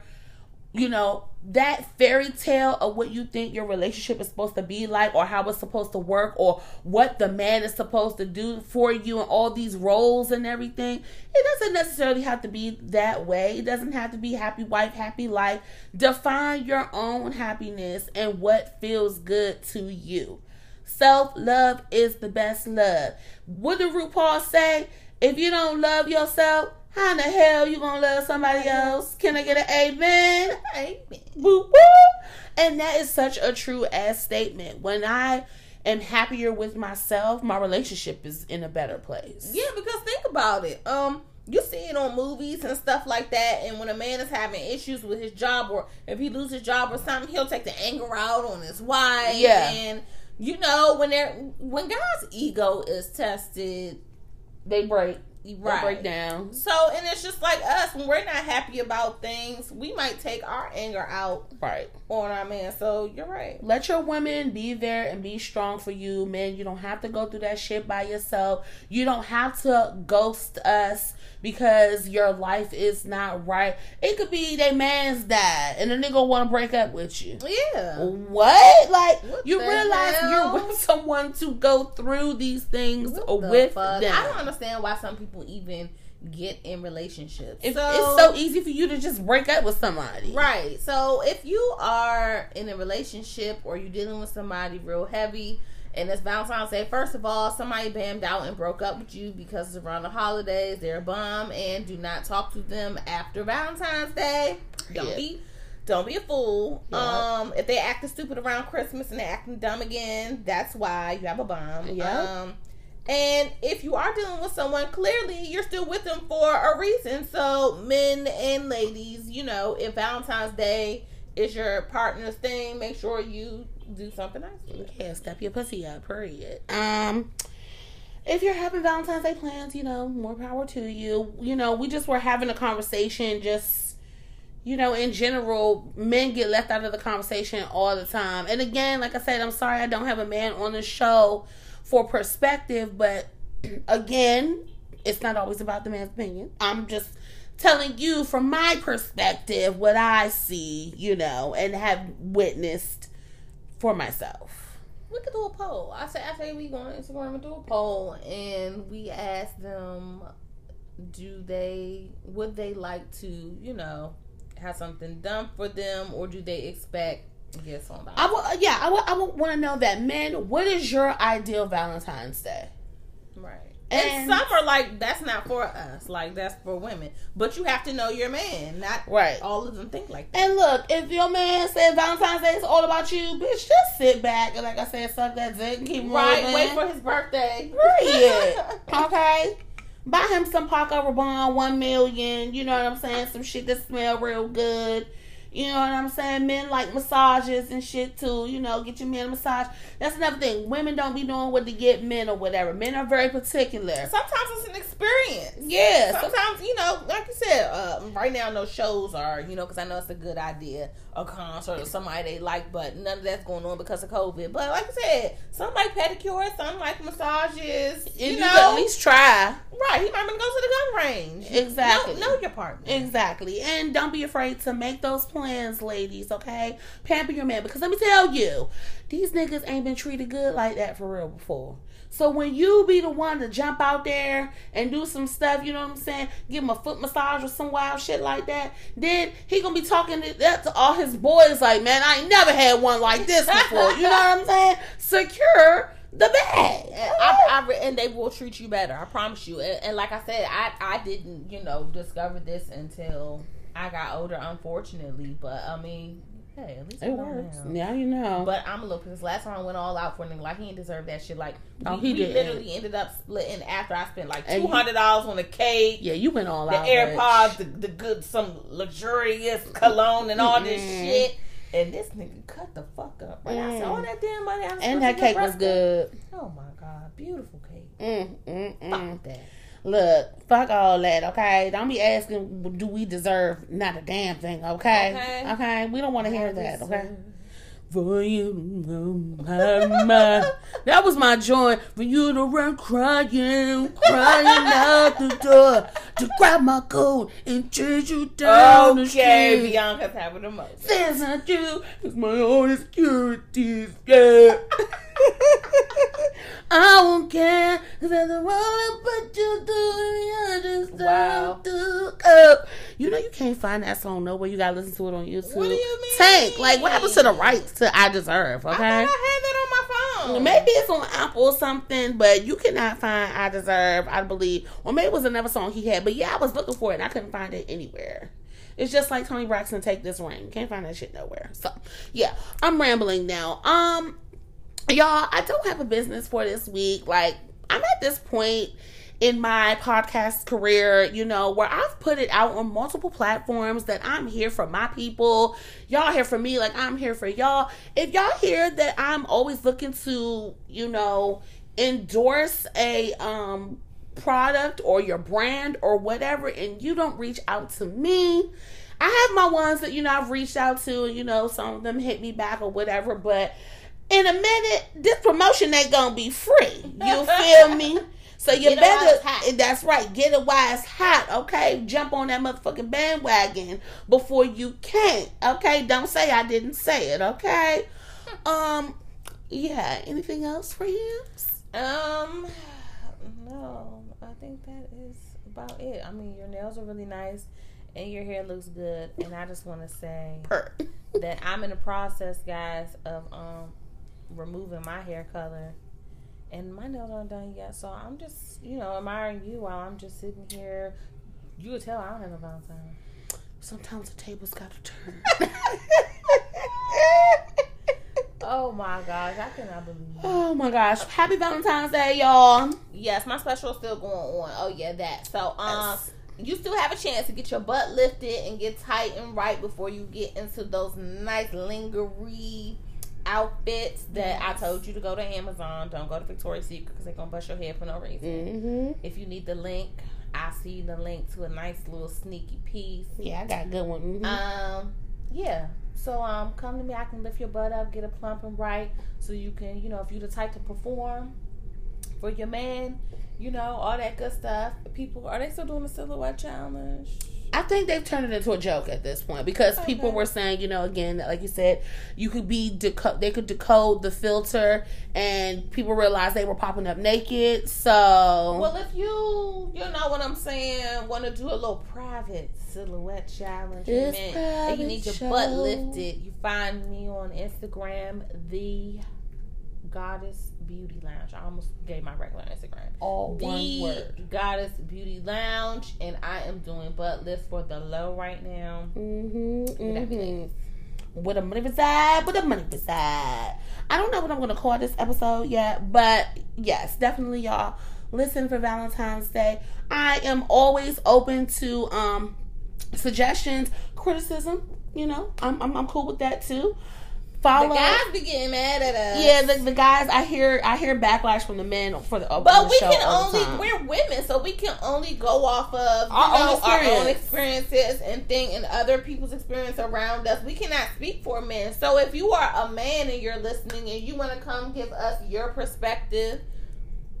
you know, that fairy tale of what you think your relationship is supposed to be like or how it's supposed to work or what the man is supposed to do for you and all these roles and everything. It doesn't necessarily have to be that way. It doesn't have to be happy wife, happy life. Define your own happiness and what feels good to you. Self love is the best love. What did RuPaul say? If you don't love yourself, how in the hell you gonna love somebody else? Can I get an amen? Amen. Woo woo. And that is such a true ass statement. When I am happier with myself, my relationship is in a better place. Yeah, because think about it. Um, you see it on movies and stuff like that, and when a man is having issues with his job, or if he loses his job or something, he'll take the anger out on his wife. Yeah. and you know when they're when God's ego is tested, They break. Right? break down. So, and it's just like us when we're not happy about things, we might take our anger out Right. on our man. So you're right. Let your women be there and be strong for you, man. You don't have to go through that shit by yourself. You don't have to ghost us because your life is not right. It could be they man's died and a nigga want to break up with you. Yeah. What? Like What you realize hell? you're with someone to go through these things What with fuck? them. I don't understand why some people even get in relationships. It- so, it's so easy for you to just break up with somebody. Right. So if you are in a relationship or you're dealing with somebody real heavy and it's Valentine's Day, first of all, somebody bammed out and broke up with you because it's around the holidays, they're a bum, and do not talk to them after Valentine's Day. Don't Yeah. be don't be a fool. Yeah. Um, if they acting stupid around Christmas and they're acting dumb again, that's why you have a bum. Yeah. Um and if you are dealing with someone, clearly you're still with them for a reason. So, men and ladies, you know, if Valentine's Day is your partner's thing, make sure you do something nice. Yeah, step your pussy up, period. Um if you're having Valentine's Day plans, you know, more power to you. You know, we just were having a conversation, just, you know, in general, men get left out of the conversation all the time. And again, like I said, I'm sorry I don't have a man on the show for perspective, but again, it's not always about the man's opinion. I'm just telling you from my perspective what I see, you know, and have witnessed for myself. We could do a poll. I say I say we go on Instagram and do a poll and we ask them do they would they like to, you know, have something done for them or do they expect gifts on I would, uh, yeah, I would, I would want to know that men. What is your ideal Valentine's Day? Right. And, and, some are like that's not for us, like that's for women. But you have to know your man. Not right. All of them think like that. And look, if your man said Valentine's Day is all about you, bitch, just sit back and like I said, suck that dick and keep right. Wait for his birthday. Period. okay. Buy him some Paco Rabanne, one million. You know what I'm saying? Some shit that smell real good. You know what I'm saying? Men like massages and shit too. You know, get your men a massage. That's another thing. Women don't be knowing what to get men or whatever. Men are very particular. Sometimes it's an experience. Yeah. Sometimes, you know, like you said, uh, right now, no shows are, you know, because I know it's a good idea, a concert or somebody they like, but none of that's going on because of COVID. But like I said, some like pedicure, some like massages. You, you know, at least try. Right. He might want to go to the gun range. Exactly. Know, know your partner. Exactly. And don't be afraid to make those plans plans, ladies, okay? Pamper your man. Because let me tell you, these niggas ain't been treated good like that for real before. So when you be the one to jump out there and do some stuff, you know what I'm saying? Give him a foot massage or some wild shit like that, then he gonna be talking to, that to all his boys like, man, I ain't never had one like this before. you know what I'm saying? Secure the bag. I, I, and they will treat you better. I promise you. And, and like I said, I I didn't you know discover this until I got older, unfortunately. But I mean, hey, at least it works. Now you know. But I'm a little pissed. Last time I went all out for a nigga, like he didn't deserve that shit. Like oh, he we did. literally ended up splitting after I spent like two hundred dollars on the cake. Yeah, you went all the out. The AirPods, the, the, good, some luxurious cologne and all this shit. And this nigga cut the fuck up. Right? Mm. I said, all that damn money. I and that cake was good. Oh my god, beautiful cake. Mm, mm, mm. Fuck that. Look, fuck all that, okay? Don't be asking, do we deserve not a damn thing, okay? Okay. okay? We don't want to hear that, okay? For you that was my joy. For you to run crying, crying out the door to grab my coat and chase you down okay, the street. Okay, Bianca's having a moment. That's not you. It's my own insecurities. Yeah. I won't care because I don't want to put you through I just wow. to up. You know you can't find that song nowhere. You gotta listen to it on YouTube. What do you mean? Tank, like what happened to the rights to I Deserve? Okay, I, I had that on my phone. Maybe it's on Apple or something, but you cannot find I Deserve. I believe, or maybe it was another song he had. But yeah, I was looking for it and I couldn't find it anywhere. It's just like Toni Braxton take this ring. Can't find that shit nowhere. So yeah, I'm rambling now. Um y'all, I don't have a business for this week. Like, I'm at this point in my podcast career, you know, where I've put it out on multiple platforms that I'm here for my people. Y'all here for me, like I'm here for y'all. If y'all hear that I'm always looking to, you know, endorse a um product or your brand or whatever and you don't reach out to me, I have my ones that you know I've reached out to, you know, some of them hit me back or whatever, but in a minute, this promotion ain't gonna be free. You feel me? So you get better. That's right. Get a wise hot. Okay, jump on that motherfucking bandwagon before you can't. Okay, don't say I didn't say it. Okay. Um. Yeah. Anything else for you? Um. No, I think that is about it. I mean, your nails are really nice and your hair looks good. And I just want to say that I'm in the process, guys, of um removing my hair color. And my nails aren't done yet, so I'm just, you know, admiring you while I'm just sitting here. You would tell I don't have a Valentine. Sometimes the tables got to turn. oh my gosh, I cannot believe. It. Oh my gosh, happy Valentine's Day, y'all! Yes, my special is still going on. Oh yeah, that. So um. Yes you still have a chance to get your butt lifted and get tight and right before you get into those nice lingerie outfits that I told you to go to Amazon. Don't go to Victoria's Secret because they're gonna bust your head for no reason. Mm-hmm. If you need the link, I see the link to a nice little sneaky piece. Yeah, I got a good one. Mhm. Um, yeah. So um, come to me. I can lift your butt up, get it plump and right, so you can, you know, if you're the type to perform for your man, you know, all that good stuff. People are they still doing the silhouette challenge? I think they've turned it into a joke at this point because people were saying, you know, again, like you said, you could be deco- they could decode the filter, and people realized they were popping up naked. So Well, if you, you know what I'm saying, want to do a little private silhouette challenge, man, and you need your butt show. lifted, you find me on Instagram, the Goddess Beauty Lounge. I almost gave my regular Instagram. all one word. Goddess Beauty Lounge, and I am doing butt lifts for the low right now. Mm-hmm, mm-hmm. With a money beside, with a money beside. I don't know what I'm gonna call this episode yet, but yes, definitely y'all listen for Valentine's Day. I am always open to um suggestions, criticism. You know, I'm I'm, I'm cool with that too. Follow. The guys be getting mad at us. yeah, the, the guys I hear I hear backlash from the men for the But the we can only we're women, so we can only go off of Our own our own experiences and think and other people's experience around us. We cannot speak for men. So if you are a man and you're listening and you want to come give us your perspective,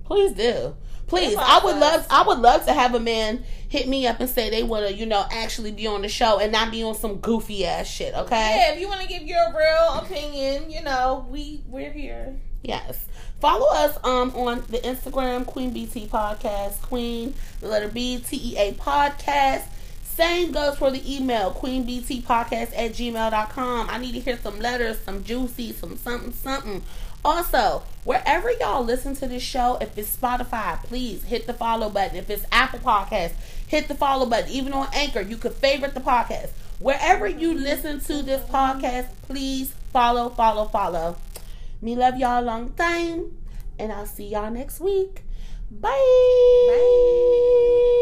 Please do. Please, I would love I would love to have a man hit me up and say they want to, you know, actually be on the show and not be on some goofy ass shit, okay? yeah, if you want to give your real opinion, you know, we we're here. Yes. Follow us um on the Instagram Queen BT Podcast, Queen the letter B T E A Podcast. Same goes for the email, queenbtpodcast at gmail.com. I need to hear some letters, some juicy, some something, something. Also, wherever y'all listen to this show, if it's Spotify, please hit the follow button. If it's Apple Podcast, hit the follow button. Even on Anchor, you could favorite the podcast. Wherever you listen to this podcast, please follow, follow, follow. Me love y'all long time. And I'll see y'all next week. Bye. Bye.